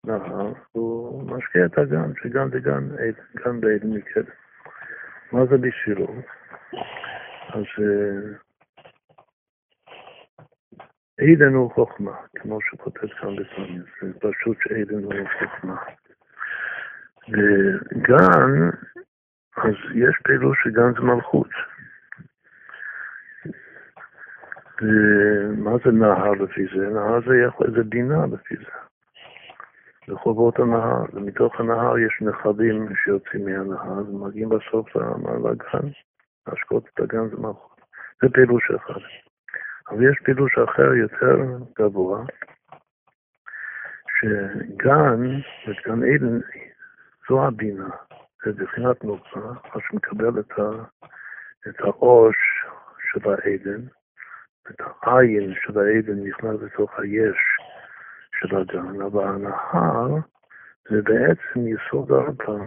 נהר, והוא משקיע את הגן, שגן זה גן, גן בעדן מקדם. מה זה בשבילו? אז עדן הוא חוכמה, כמו שכותב כאן לפעמים, זה פשוט שעדן הוא חוכמה. וגן, אז יש פעילות שגן זה מלכות. ומה זה נהר לפי זה? נהר זה, יכול, זה בינה לפי זה. רחובות הנהר, ומתוך הנהר יש נחבים שיוצאים מהנהר ומגיעים בסוף לגן, להשקות את הגן זה מלכות. זה פילוש אחד. אבל יש פילוש אחר יותר גבוה, שגן, וגן עדן, זו הבינה, זה בחינת נוקבה, מה שמקבל את, את העוש של העדן, את העין של העדן נכנס לתוך היש של הגן, אבל הנהר זה בעצם יסוד ארבע,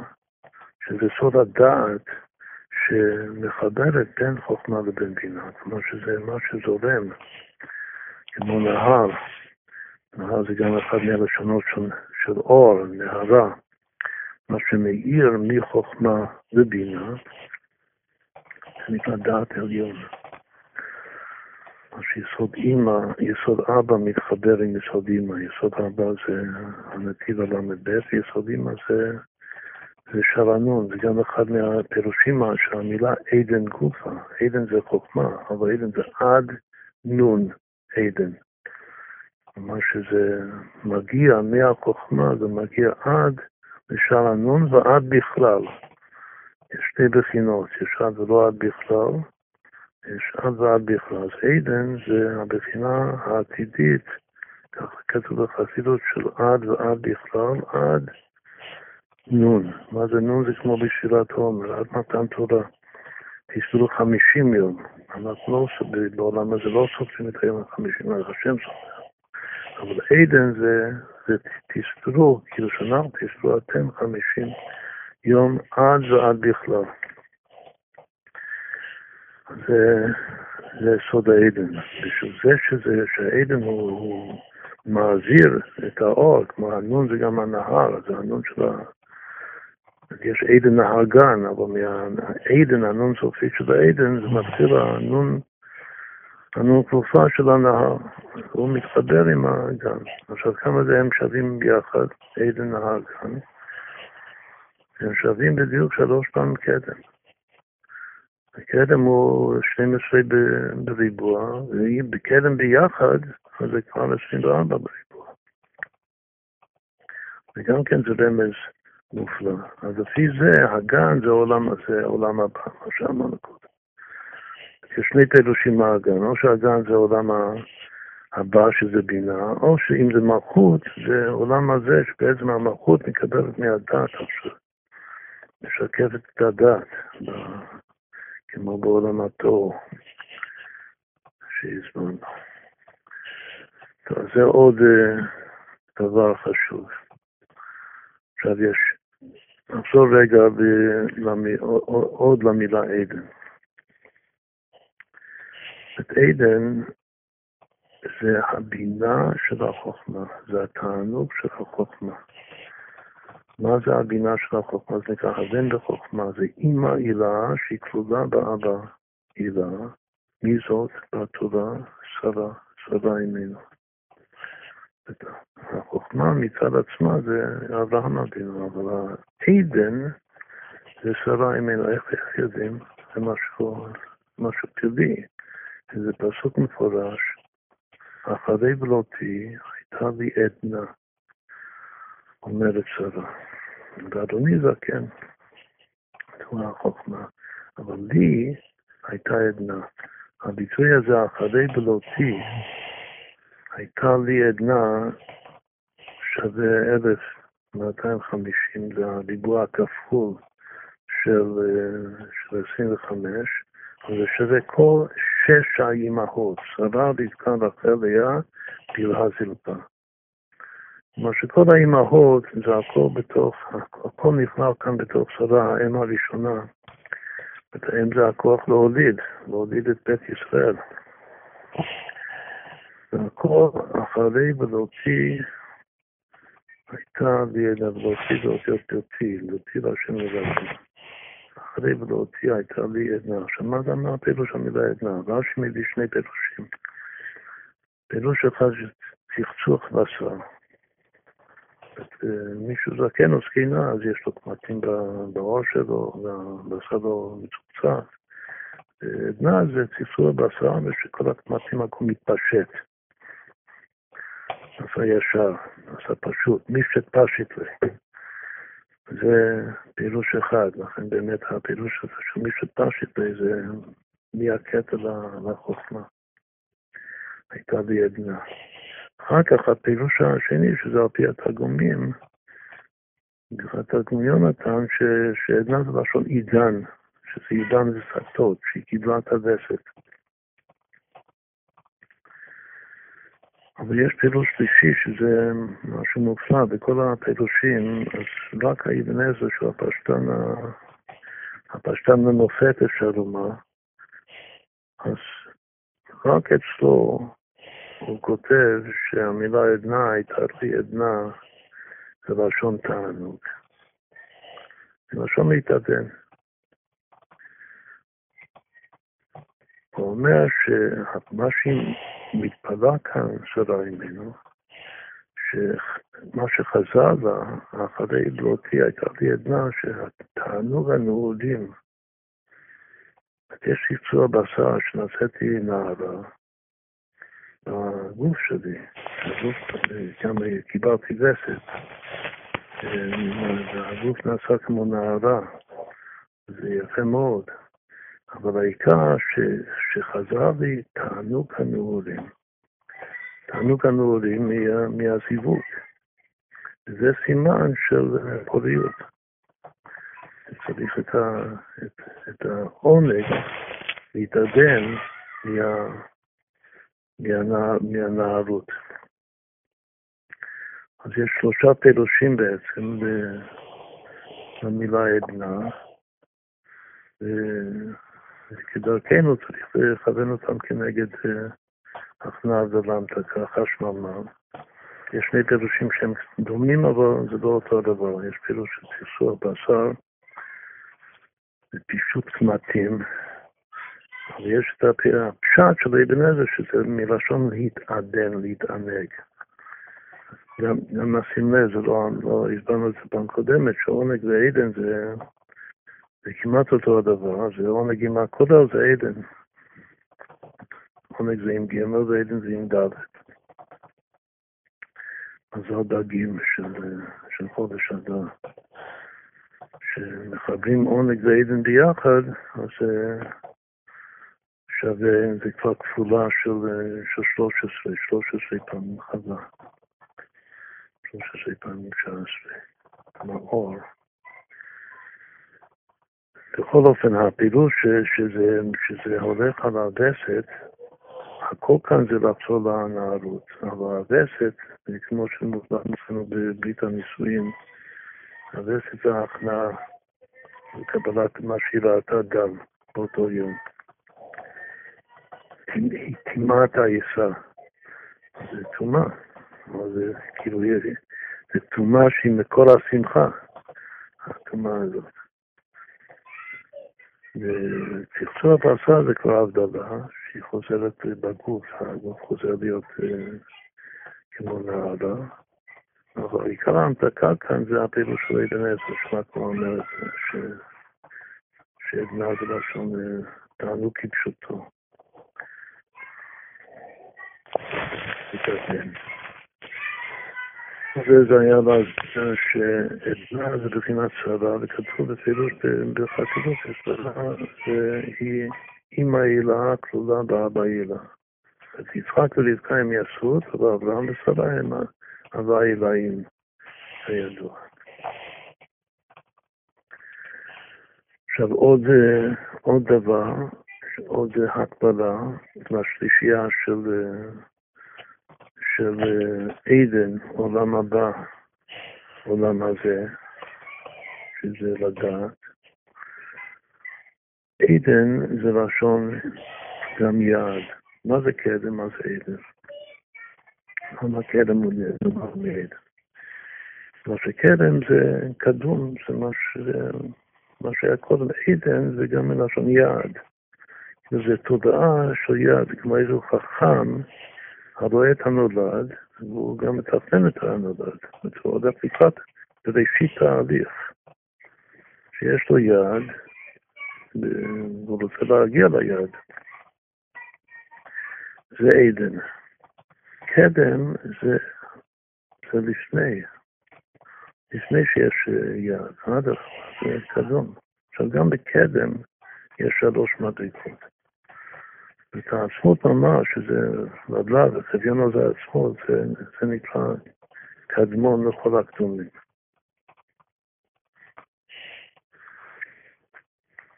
שזה סוד הדעת שמחברת בין חוכמה לבין בינה, כלומר שזה מה שזורם, כמו נהר. נהר זה גם אחד מהלשונות של, של אור, נהרה. מה שמאיר מחוכמה לבינה, זה נקרא דעת עליון. מה שיסוד אימא, יסוד אבא מתחבר עם יסוד אימא. יסוד אבא זה הנתיב הל"ב, יסוד אימא זה, זה שרנון, זה גם אחד מהפירושים של המילה עדן גופה. עדן זה חוכמה, אבל עדן זה עד נון עדן. מה שזה מגיע מהחוכמה, זה מגיע עד לשער הנון ועד בכלל. יש שתי בחינות, יש עד ולא עד בכלל, בכלל. אז עדן זה הבחינה העתידית, ככה כתוב בחסידות של עד ועד בכלל, עד נון. מה זה נון? זה כמו בשאלת עומר, עד מתן תורה. תסתרו חמישים יום. אנחנו לא, בעולם הזה לא סופרים את היום החמישים, אז השם סופר. אבל עדן זה, זה תסתרו, כאילו שאנחנו תסתרו אתם חמישים יום עד ועד בכלל. זה, זה סוד העדן. בשביל זה שזה, שהעדן הוא, הוא מעביר את האור, כמו הנון זה גם הנהר, זה הנון של ה... יש עדן נהר גן, אבל מהעדן, הנון סופית של העדן, זה מתחיל הנון הנון כפופה של הנהר, הוא מתחבר עם הגן. עכשיו כמה זה הם שווים ביחד, עדן נהר גן? הם שווים בדיוק שלוש פעם קדם. הקדם הוא 12 בריבוע, ובקדם ביחד, אז זה כבר 24 בריבוע. וגם כן זה רמז מופלא. אז לפי זה, הגן זה העולם הזה, העולם הבא, מה שאמרנו קודם. יש שני תלושים מהגן, או שהגן זה העולם הבא שזה בינה, או שאם זה מלכות, זה עולם הזה שבעצם המלכות מקבלת מהדת עכשיו, משקפת את הדת, כמו בעולם התור שהזמנו. טוב, זה עוד uh, דבר חשוב. עכשיו יש, נחזור רגע ב, למי, עוד למילה עדן. את עדן זה הבינה של החוכמה, זה התענוג של החוכמה. מה זה הבינה של החוכמה? זה נקרא הבן בחוכמה, זה אימא הילה שהיא כלולה באבא הילה. מי זאת? בתורה שרה, שרה אימנו. החוכמה מצד עצמה זה אברהם אבינו, אבל העדן זה שרה אימנו. איך יודעים? זה משהו, משהו טבעי. זה פסוק מפורש, אחרי בלותי הייתה לי עדנה, אומרת שרה. ואדוני זקן, זו החוכמה, אבל לי הייתה עדנה. הביטוי הזה, אחרי בלותי, הייתה לי עדנה שווה 1250, זה הריבוע הכפול של, של 25, זה שווה כל שש האימהות, שרה, רבקה, רחל, לאה, בלהה זלפה. כלומר שכל האימהות זה הכל בתוך, הכל נכלל כאן בתוך שרה, האם הראשונה. האם זה הכוח להוליד, להוליד את בית ישראל. והכל אחרי ולהוציא הייתה לידה ולהוציא ולהוציא אותי, להוציא להשם לבדו. אחרי ולהוציא הייתה לי עדנה. עכשיו מה זה מה הפירוש המילה עדנה? רש"י מביא שני פירושים. פירוש אחד זה צחצוח בשר. מישהו זקן או זקנה, אז יש לו קמטים בראש שלו, והבשר לא מצוחצח. עדנה זה צחצוח בשר, ושכל הקמטים הכל מתפשט. עשה ישר, עשה פשוט, מישת פשיט לי. זה פירוש אחד, לכן באמת הפירוש הזה של מישת פשיט לי זה מהקטע לחוכמה. הייתה לי עדנה. אחר כך הפירוש השני, שזה על פי התרגומים, התרגום יונתן, שעדנה זה לשון עידן, שזה עידן זה סטות, שהיא קיבלה את הווסת. אבל יש פירוש שלישי שזה משהו מופלא, בכל הפירושים, אז רק האבן עזר שהוא הפשטן, הפשטן למופת אפשר לומר, אז רק אצלו הוא כותב שהמילה עדנה הייתה לי עדנה זה לשון תענוג. זה לשון להתעדן. הוא אומר שמה שהיא מתפלאה כאן שרה ממנו, שמה שחזר לה, אחרי בלותי הייתה לי עדנה שהתענוג הנעודים, יש יצור בשר שנעשיתי נערה, בגוף שלי, הגוף, גם קיבלתי וסת, והגוף נעשה כמו נערה, זה יפה מאוד. אבל העיקר ש, שחזר לי תענוג הנעורים. תענוג הנעורים מה, מהזיווג. זה סימן של פוריות. צריך את, ה, את, את העונג להתעדן מה, מהנערות. אז יש שלושה פירושים בעצם למילה עדנה. וכדרכנו צריך לכוון אותם כנגד הכנעה ולמתקה, חשמל יש שני פירושים שהם דומים, אבל זה לא אותו דבר. יש פירוש של צחצוח בשר ופישוט קמטים, ויש את הפשט של אבן עזר, שזה מלשון להתעדן, להתענג. גם, גם נשים לב, זה לא, לא הסברנו את זה פעם קודמת, שעונג ועדן זה זה כמעט אותו הדבר, זה עונג עם הקודר זה עדן. עונג זה עם גמר ועדן זה עם ד'. אז זה הדגים של, של חודש אדר. כשמחברים עונג ועדן ביחד, אז שווה, זה כבר כפולה של, של 13, 13 פעמים חווה. 13 פעמים 19. כלומר אור. בכל אופן, הפילוש שזה, שזה הולך על הווסת, הכל כאן זה לחזור לנערות, אבל הווסת, כמו שמובן אצלנו בברית הנישואין, הווסת זה ההכנעה לקבלת מה שהיא ראתה דם באותו יום. היא טימאה את העיסה. זה טומאה, זה כאילו, זה טומאה שהיא מקור השמחה, הטומאה הזאת. וצחצוח הפרסה זה כבר הבדלה, שהיא חוזרת בגוף, הגוף חוזר להיות אה, כמו נערה. אבל עיקר ההמתקה כאן זה הפעילות של אבן עזר, שמה כבר אומרת שעדנה זה לשון אה, תענוג כפשוטו. וזה היה להסביר שעדנה זה בחינת שרה, וכתוב בפירוש בחסידות ששרה היא אימא הילה כלולה באבא הילה. אז יצחק ורבקה הם יעשו אותו, ואברהם ושרה הם אבה הילאים, הידוע. עכשיו עוד, עוד דבר, עוד הקבלה לשלישייה של, של עדן, עולם הבא, עולם הזה, שזה לדעת. עדן זה לשון גם יעד. מה זה קדם? מה זה עדן? למה קדם הוא דבר מעדן? מה שקדם זה קדום, זה מה, ש... מה שהיה קודם עדן, זה גם מלשון יעד. וזה תודעה של יעד, כמו איזה חכם הרואה את הנולד, והוא גם מתכנן את הנולד. הולך לקראת בראשית תהליך, שיש לו יעד, והוא רוצה להגיע ליעד. זה עדן. קדם זה, זה לפני, לפני שיש יעד, עד זה קדום. עכשיו גם בקדם יש שלוש מדרגות. את העצמות ממש, שזה נדלה וחביון הזה עצמות, זה, זה נקרא קדמון לכל הקדומים.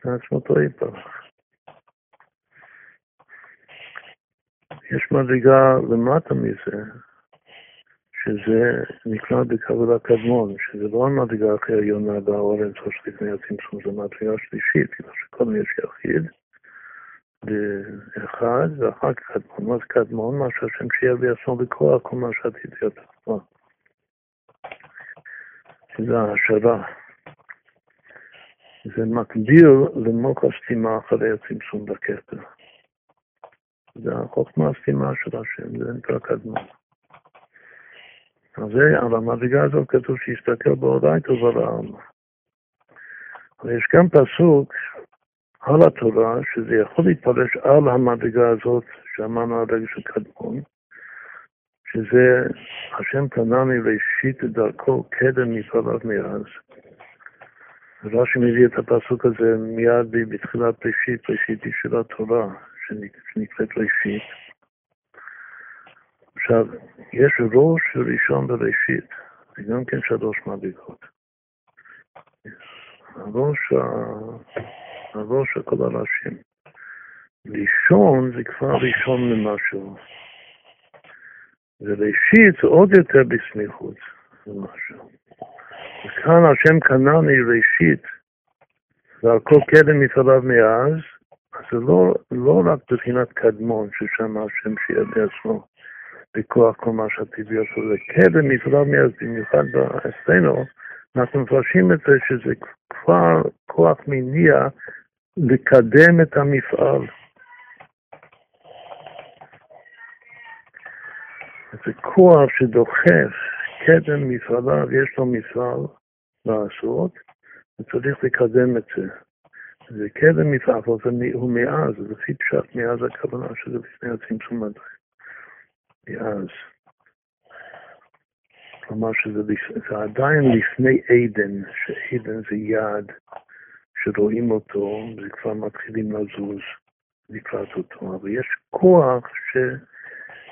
עצמותו יתברך. יש מדרגה למטה מזה, שזה נקרא בקבלה קדמון, שזה לא המדרגה הכי עליונה בעולם אינסוף לפני הצמצום, זו מדרגה שלישית, כמו שקודם יש יחיד, אחד, ואחר כך קדמון. מה זה קדמון? מה שהשם שיהיה בעצמו בכוח, כל מה שעתיד להיות עצמו. שזה ההשערה. זה מקביל למוק הסתימה אחרי הצמצום בכתר. זה החוכמה הסתימה של השם, זה נקרא קדמון. אז זה, על המדרגה הזאת כתוב שיסתכל באורייתו ולעם. ויש גם פסוק על התורה, שזה יכול להתפרש על המדרגה הזאת שאמרנו הרגע של קדמון, שזה השם פנני ראשית דרכו קדם מפעליו מאז. רש"י מביא את הפסוק הזה מיד בתחילת ראשית, ראשית היא של התורה, שנקראת ראשית. עכשיו, יש ראש ראשון בראשית, זה גם כן שלוש מדרגות. הראש, הראש של כל הראשים. לישון זה כבר לישון ממשהו. וראשית זה עוד יותר בסמיכות למשהו. וכאן השם קנני ראשית, ועל כל קדם מפעליו מאז, אז זה לא, לא רק בבחינת קדמון, ששם השם שיהיה בעצמו בכוח כל מה שהטבעי עשו, זה קדם מפעליו מאז, במיוחד אצלנו, אנחנו מפרשים את זה שזה כבר כוח מניע לקדם את המפעל. זה כוח שדוחף קדם מפעליו, יש לו מפעל לעשות, וצריך לקדם את זה. זה קדם מפעל, אבל זה הוא מאז, זה לפי פשט מאז הכוונה שזה לפני הצמצום עדיין. מאז. כלומר שזה זה עדיין לפני עדן, שעדן זה יעד שרואים אותו, וכבר מתחילים לזוז לקראת אותו, אבל יש כוח ש...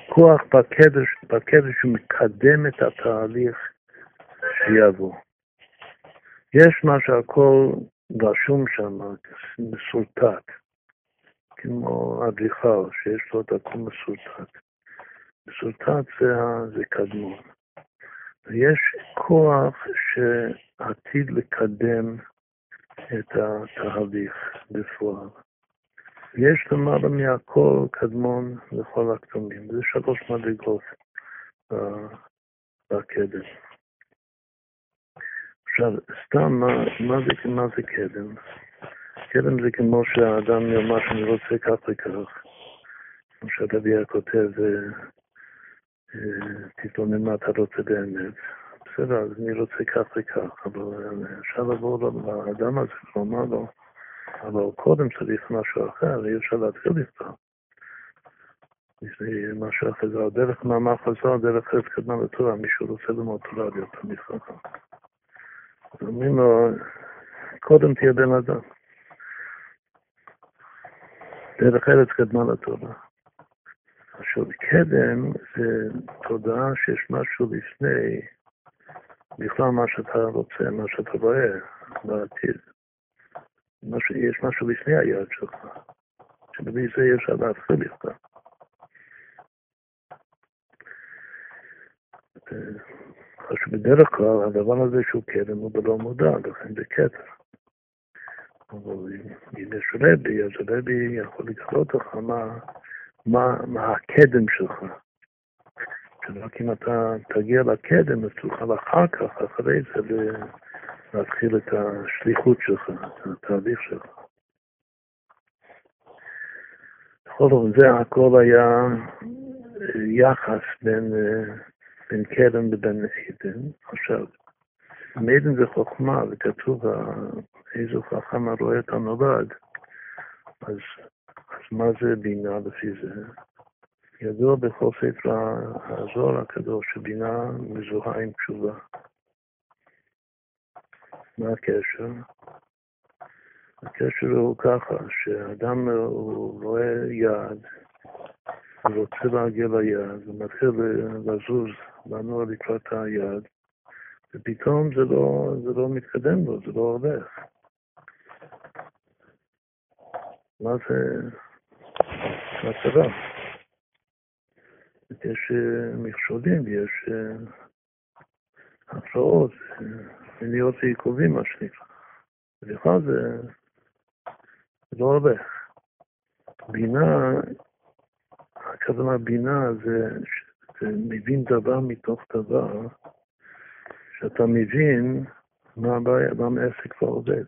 כוח בקדש, בקדש שמקדם את התהליך שיבוא. יש מה שהכל רשום שם, מסורטט, כמו אדריכל, שיש לו את הכל מסורטט. מסורטט זה, זה קדמון. ויש כוח שעתיד לקדם את התהליך בפועל. יש למעלה מהכל קדמון לכל הכתומים. זה שלוש מדרגות בקדם. עכשיו, סתם, מה, מה, זה, מה זה קדם? קדם זה כמו שהאדם יאמר שאני רוצה כך וכך. כמו שהדביה כותב, תתלונן אה, מה אתה רוצה באמת. בסדר, אז אני רוצה כך וכך, אבל אפשר לבוא לאדם הזה ולומר לו, אבל קודם צריך משהו אחר, אי אפשר להתחיל איתו. משהו אחר, זה הדרך מאמר חזר, דרך ארץ קדמה לתורה, מישהו רוצה ללמוד תורה להיות חכם. אז אומרים לו, קודם תהיה בן אדם. דרך ארץ קדמה לתורה. עכשיו, קדם זה תודעה שיש משהו לפני, בכלל מה שאתה רוצה, מה שאתה רואה בעתיד. משהו, יש משהו לפני היד שלך, שבלי זה אי אפשר להתחיל בכלל. בדרך כלל הדבר הזה שהוא קדם הוא בלא מודע, לכן זה כתר. אבל אם יש רבי, אז רבי יכול לגלות לך מה, מה, מה הקדם שלך. שרק אם אתה תגיע לקדם, אז תוכל אחר כך, אחרי זה, להתחיל את השליחות שלך, את התהליך שלך. בכל אופן, זה הכל היה יחס בין, בין קדם לבין עדן. עכשיו, מעדן זה חוכמה, וכתוב איזו חכם הרואה את הנולד, אז, אז מה זה בינה לפי זה? ידוע בכל ספר הזוהר הקדוש שבינה מזוהה עם תשובה. מה הקשר? הקשר הוא ככה, שאדם רואה יעד, הוא רוצה להגיע ליעד, הוא מתחיל לזוז, לנוע לקראת היעד, ופתאום זה לא, זה לא מתקדם לו, זה לא הולך. מה זה מצבה? יש אה, מכשולים, יש אה, הפרעות, מניעות ועיכובים, מה שנקרא. ולכן זה, לא הולך. בינה, הכוונה בינה זה, מבין דבר מתוך דבר, שאתה מבין מה הבעיה, למה העסק כבר עובד.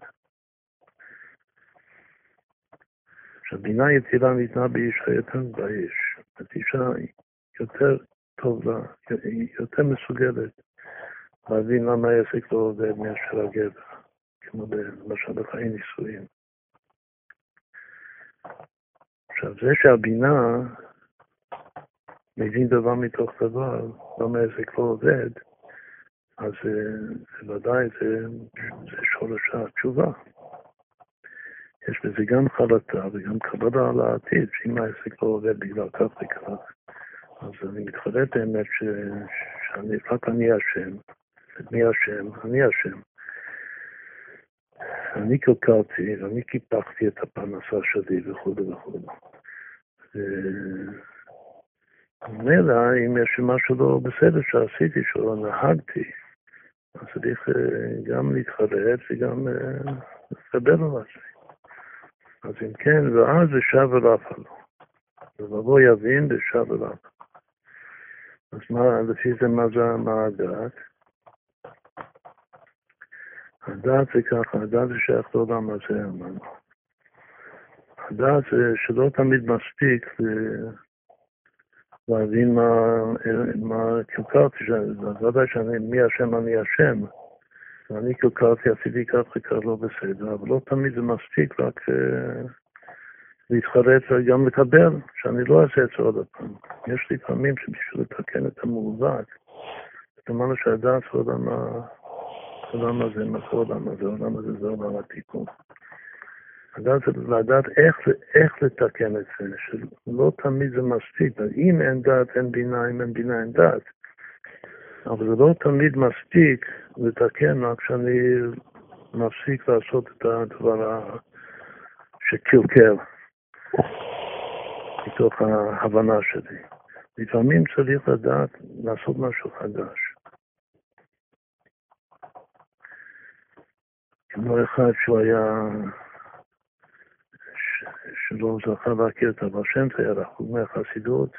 עכשיו, בינה יצירה ניתנה באיש היתן באיש. זאת אישה יותר טובה, יותר מסוגלת להבין למה העסק לא עובד מאשר הגבר, כמו למשל בחיי נישואים. עכשיו, זה שהבינה מבין דבר מתוך דבר, למה העסק לא עובד, אז זה ודאי זה, זה שורש התשובה. יש בזה גם חלטה וגם קבלה על העתיד, שאם העסק לא עובד בגלל כך וכך, אז אני מתחרט באמת ש... שאני, רק אני אשם. מי אשם? אני אשם. אני קלקלתי, ואני קיפחתי את הפרנסה שלי וכו' וכו'. ומילא, אם יש משהו לא בסדר שעשיתי, שלא נהגתי, אז צריך אה, גם להתחרט וגם אה, לקבל על עצמי. אז אם כן, ואז זה שב אליו לו. ולבוא יבין ושב אליו. אז מה, לפי זה מה זה מה הדעת? הדעת זה ככה, הדעת זה שייך לעולם הזה, אמרנו. הדעת זה שלא תמיד מספיק להבין מה, מה קלקלתי, ודאי שאני, מי אשם אני אשם. ואני קלקלתי, עשיתי כך וכך לא בסדר, אבל לא תמיד זה מספיק רק uh, להתחרט וגם לקבל, שאני לא אעשה את זה עוד פעם. יש לי פעמים שבשביל לתקן את המעוות, אומרת שהדעת זה עולם, העולם הזה, מה זה העולם הזה? העולם הזה זה עולם התיקון. לדעת זה לדעת איך, איך לתקן את זה, שלא תמיד זה מספיק. אם אין דעת, אין בינה, אם אין בינה, אין דעת. אבל זה לא תמיד מספיק לתקן רק כשאני מפסיק לעשות את הדבר שקלקל מתוך ההבנה שלי. לפעמים צריך לדעת לעשות משהו חדש. כמו אחד שהוא היה, שלא זכה להכיר את אבר שם, היה רחוק מהחסידות,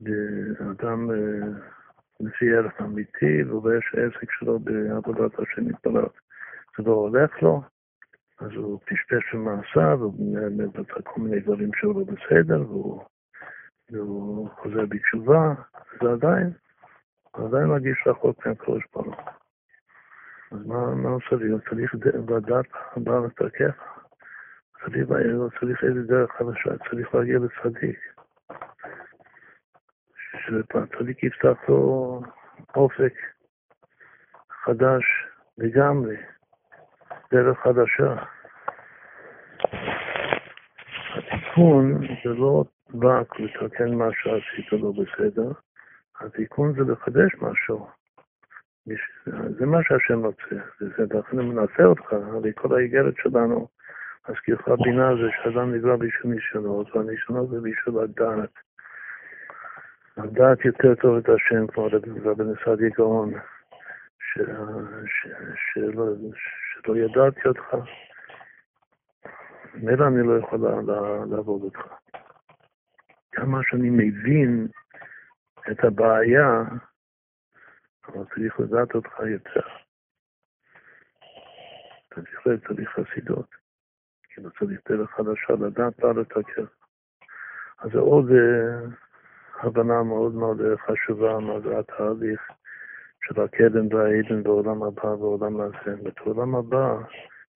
ואדם אה, לפי ערך אמיתי, ויש עסק שלו בעבודת השם יתברך. זה לא הולך לו, אז הוא פשפש במעשיו, הוא מבצע כל מיני דברים שהוא לא בסדר, והוא, והוא חוזר בתשובה, זה עדיין, עדיין מרגיש רחוק מהקדוש ברוך אז מה, מה הוא צריך? צריך לדעת הבא לתקף. צריך, צריך איזה דרך חדשה, צריך להגיע לצדיק. שצדיק יפתח לו אופק חדש לגמרי, דרך חדשה. התיקון זה לא רק לתקן מה שעשית לא בסדר, התיקון זה לחדש משהו. זה מה שהשם רוצה, וזה לכן מנסה אותך, הרי כל האיגרת שלנו אז ככה בינה זה שאדם נברא בשביל ניסיונות, והניסיונות זה בשביל הדעת. לדעת יותר טוב את השם, כמו רבי נסעדי גאון, שלא ידעתי אותך, מילא אני לא יכולה לעבוד אותך. כמה שאני מבין את הבעיה, אבל צריך לדעת אותך יותר. אתה צריך, צריך חסידות. כאילו צריך דרך חדשה לדעת לה לתקר. אז זה עוד uh, הבנה מאוד מאוד חשובה מה זה התהליך של הקדם והעדן בעולם הבא ובעולם הזה. בעולם הבא,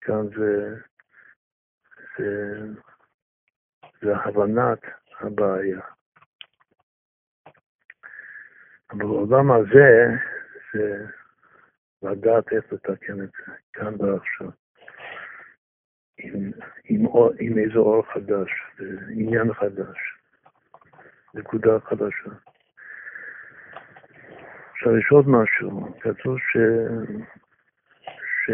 כאן זה, זה, זה הבנת הבעיה. אבל בעולם הזה זה לדעת איך לתקן את זה, כאן ועכשיו. עם, עם, עם איזה אור חדש, עניין חדש, נקודה חדשה. עכשיו יש עוד משהו, כתוב ש... ש...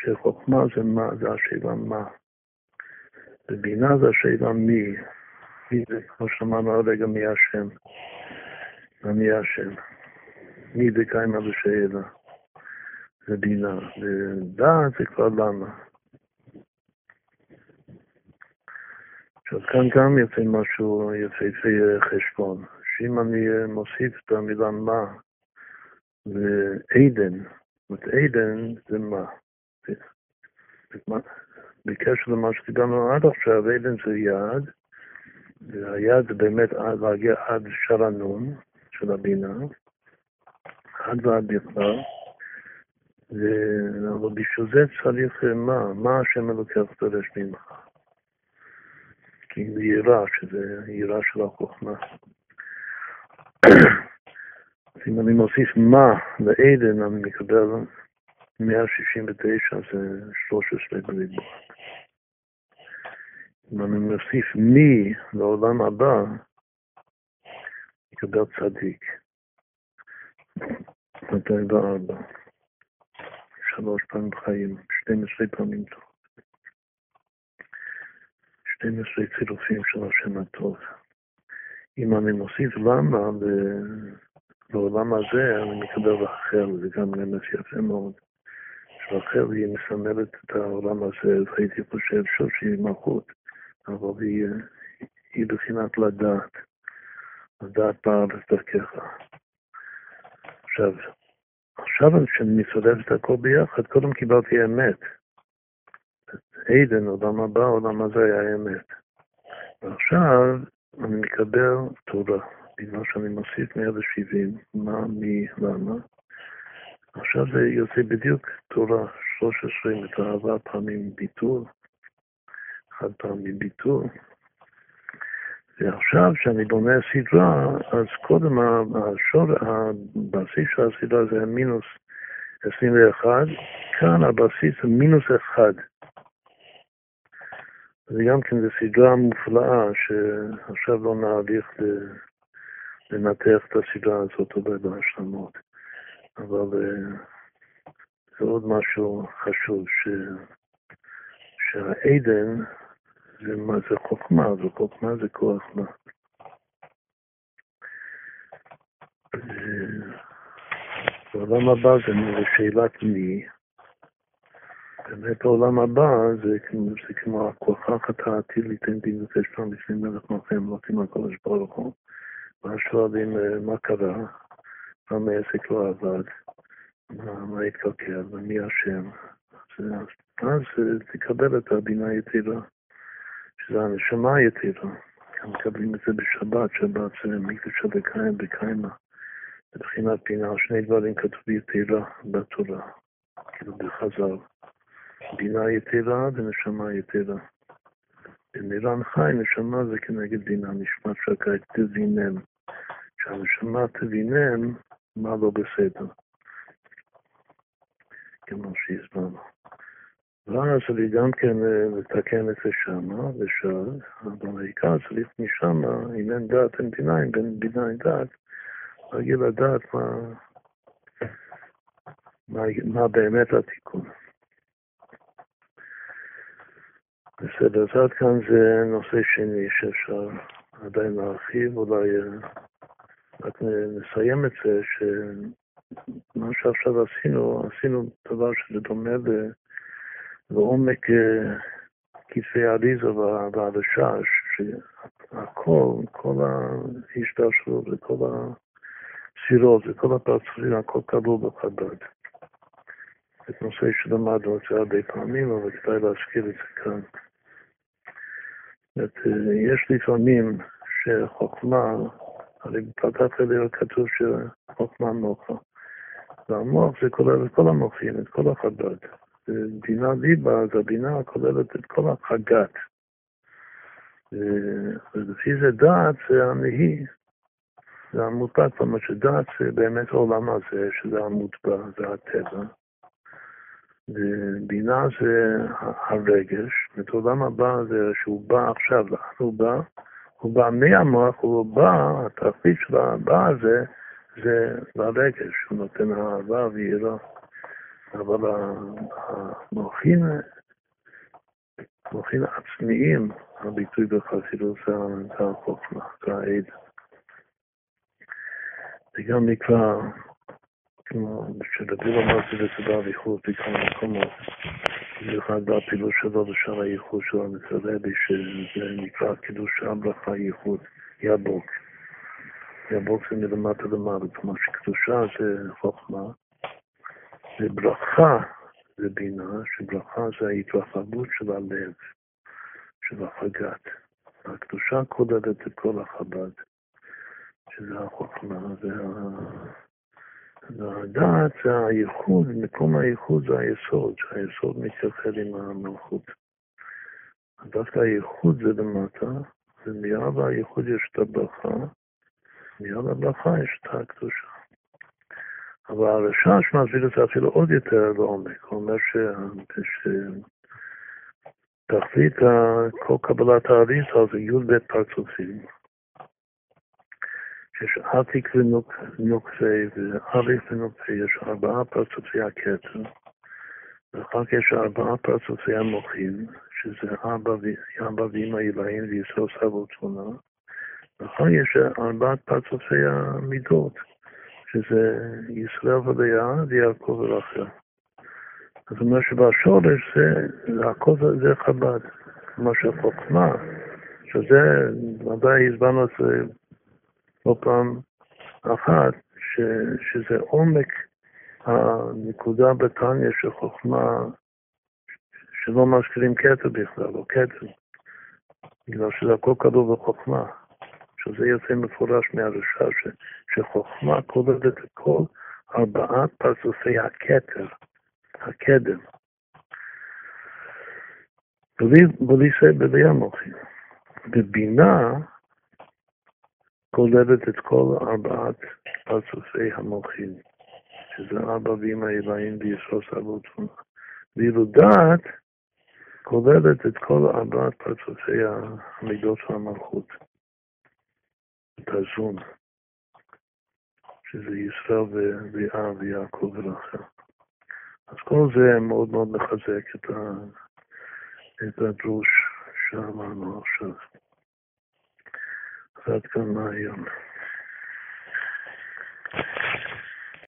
שחוכמה זה מה, זה השאלה מה. ובינה זה השאלה מי. מי זה, כמו שאמרנו הרגע, מי השם. מי השם. מי דקיימה בשאלה. זה בינה, ודעת זה כבר למה. עכשיו כאן גם יוצא משהו יפהפה חשבון, שאם אני מוסיף את המילה מה ועדן, זאת אומרת עדן זה מה. בקשר למה שדיברנו עד עכשיו, עדן זה יד, והיד באמת להגיע עד שרנון של הבינה, עד ועד בכלל. אבל בשביל זה צריך מה? מה השם אלוקיך דורש ממך? זה יראה, שזה יראה של החוכמה. אם אני מוסיף מה לעדן, אני מקבל 169, זה 13 בריבוע. אם אני מוסיף מי לעולם הבא, יקבל צדיק. 204. שלוש פעמים חיים, 12 פעמים טוב. 12 צירופים של השם הטוב. אם אני מוסיף למה בעולם הזה, אני מקבל רחל, זה גם רמז יפה מאוד. רחל היא מסמלת את העולם הזה, והייתי חושב שוב שהיא מלכות, אבל היא, היא בחינת לדעת, לדעת בארץ דרכך. עכשיו, עכשיו כשאני מסובב את הכל ביחד, קודם קיבלתי אמת. עדן, עולם הבא, עולם הזה היה אמת. ועכשיו אני מקבל תורה, בגלל שאני מוסיף 170, מה, מי, למה. עכשיו זה יוצא בדיוק תורה, 13 מתאהבה פעמים ביטול, חד פעמים ביטול. ועכשיו, כשאני בונה סדרה, אז קודם השור, הבסיס של הסדרה זה מינוס 21, כאן הבסיס זה מינוס 1. זה גם כן סדרה מופלאה, שעכשיו לא נעריך לנתח את הסדרה הזאת הרבה בהשלמות. אבל אה, זה עוד משהו חשוב, ש... שהעדן זה מה זה חוכמה, זה חוכמה זה כוח מה. בעולם הבא זה שאלת מי. באמת העולם הבא זה, כמו הכוכך התעתי ליתן דין וחשבון בפני מלך מלכי המלכים הקודש ברוך הוא. ואז שואלים אה, מה קרה, למה העסק לא עבד, מה, התקלקל ומי אשם. אז אה, תקבל את הבינה יתירה. שזה הנשמה היתירה. גם מקבלים את זה בשבת, שבת זה מקדוש הבקיים בקיימה. מבחינת בינה, שני דברים כתוב יתירה בתורה, כאילו בחז"ל. בינה יתירה ונשמה יתירה. במירן חי, נשמה זה כנגד בינה, נשמת שקה תבינם. שהנשמה תבינם מה לא בסדר. כמו שהסברנו. ואז אני גם כן אה, לתקן את זה שמה, ושאל, אבל העיקר צריך משמה, אם אין דעת אין בינה, אם אין בינה אין דעת, להגיד לדעת מה, מה, מה באמת התיקון. בסדר, אז עד כאן זה נושא שני שאפשר עדיין להרחיב, אולי אה, רק נסיים את זה, שמה שעכשיו עשינו, עשינו דבר שזה דומה לעומק כתבי האריזה והרשש, שהכל, כל ההשתרשות וכל הסירות וכל הפרצופים, הכל כלול בחב"ד. זה נושא שלמדנו את זה הרבה פעמים, אבל כדאי להזכיר את זה כאן. את, יש לפעמים שחוכמה, הרי בפרטת הלב כתוב שחוכמה מוחה. והמוח זה כולל את כל המוחים, את כל החב"ד. בינה ליבה זה הבינה הכוללת את כל החגת. ולפי זה דעת זה הנהי, זה המוטבע, כלומר שדעת זה באמת העולם הזה, שזה המוטבע, זה הטבע. ובינה זה הרגש, את עולם הבא זה שהוא בא עכשיו, לאן הוא בא? הוא בא מהמוח, הוא בא, התפקיד של הבא הזה זה לרגש, הוא נותן אהבה ויראה. אבל המוחין, המוחין העצמיים, הביטוי בחסידות זה החוכמה, זה העד. זה גם נקרא, כמו שדוד אמר זה בסדר באיחוד בכמה מקומות, במיוחד בפעילות שלו לשאר הייחוד של המצרבי, שזה נקרא קידוש הברכה ייחוד, יבוק. יבוק זה מלמטה למעלה, כלומר שקדושה זה חוכמה. וברכה זה בינה, שברכה זה ההתרחבות של הלב, של החגת. הקדושה כוללת את כל החב"ד, שזה החוכמה, והדעת זה הייחוד, מקום הייחוד זה היסוד, שהיסוד מתייחד עם המלכות. דווקא הייחוד זה למטה, ומיד הייחוד יש את הברכה, מיד הברכה יש את הקדושה. אבל הרשש מסביר את זה אפילו עוד יותר לעומק. הוא אומר שתכלית כל קבלת האריזה זה י"ב פרצופים. יש עתיק ונוקפה ואריך ונוקפה, יש ארבעה פרצופי הכתר, ואחר כך יש ארבעה פרצופי המוחים, שזה אבא ואמא אלוהים וישראל סבו תמונה, ואחר יש ארבעת פרצופי המידות. שזה ישראל ולאה ויעקב ורחל. אז אומר שבשורש זה, הכל זה חב"ד. כלומר שחוכמה, שזה, ודאי הסברנו את זה לא פעם אחת, ש, שזה עומק הנקודה בתניא של חוכמה שלא מזכירים כתר בכלל, או כתר, בגלל שזה הכל כדור בחוכמה. שזה יוצא מפורש מהרשע, ש, שחוכמה כוללת את כל ארבעת פרצופי הכתר, הקדם. בלי, בלי זה בלי המוחים. בבינה כוללת את כל ארבעת פרצופי המוחים, שזה ארבע ואמא אלוהים ויסוד סבו תמונה. ואילו דעת כוללת את כל ארבעת פרצופי המידות של המלכות. את הזון, שזה ישראל וריאה ויעקב ולכן. אז כל זה מאוד מאוד מחזק את הדרוש שאמרנו עכשיו. עד כאן מהיום.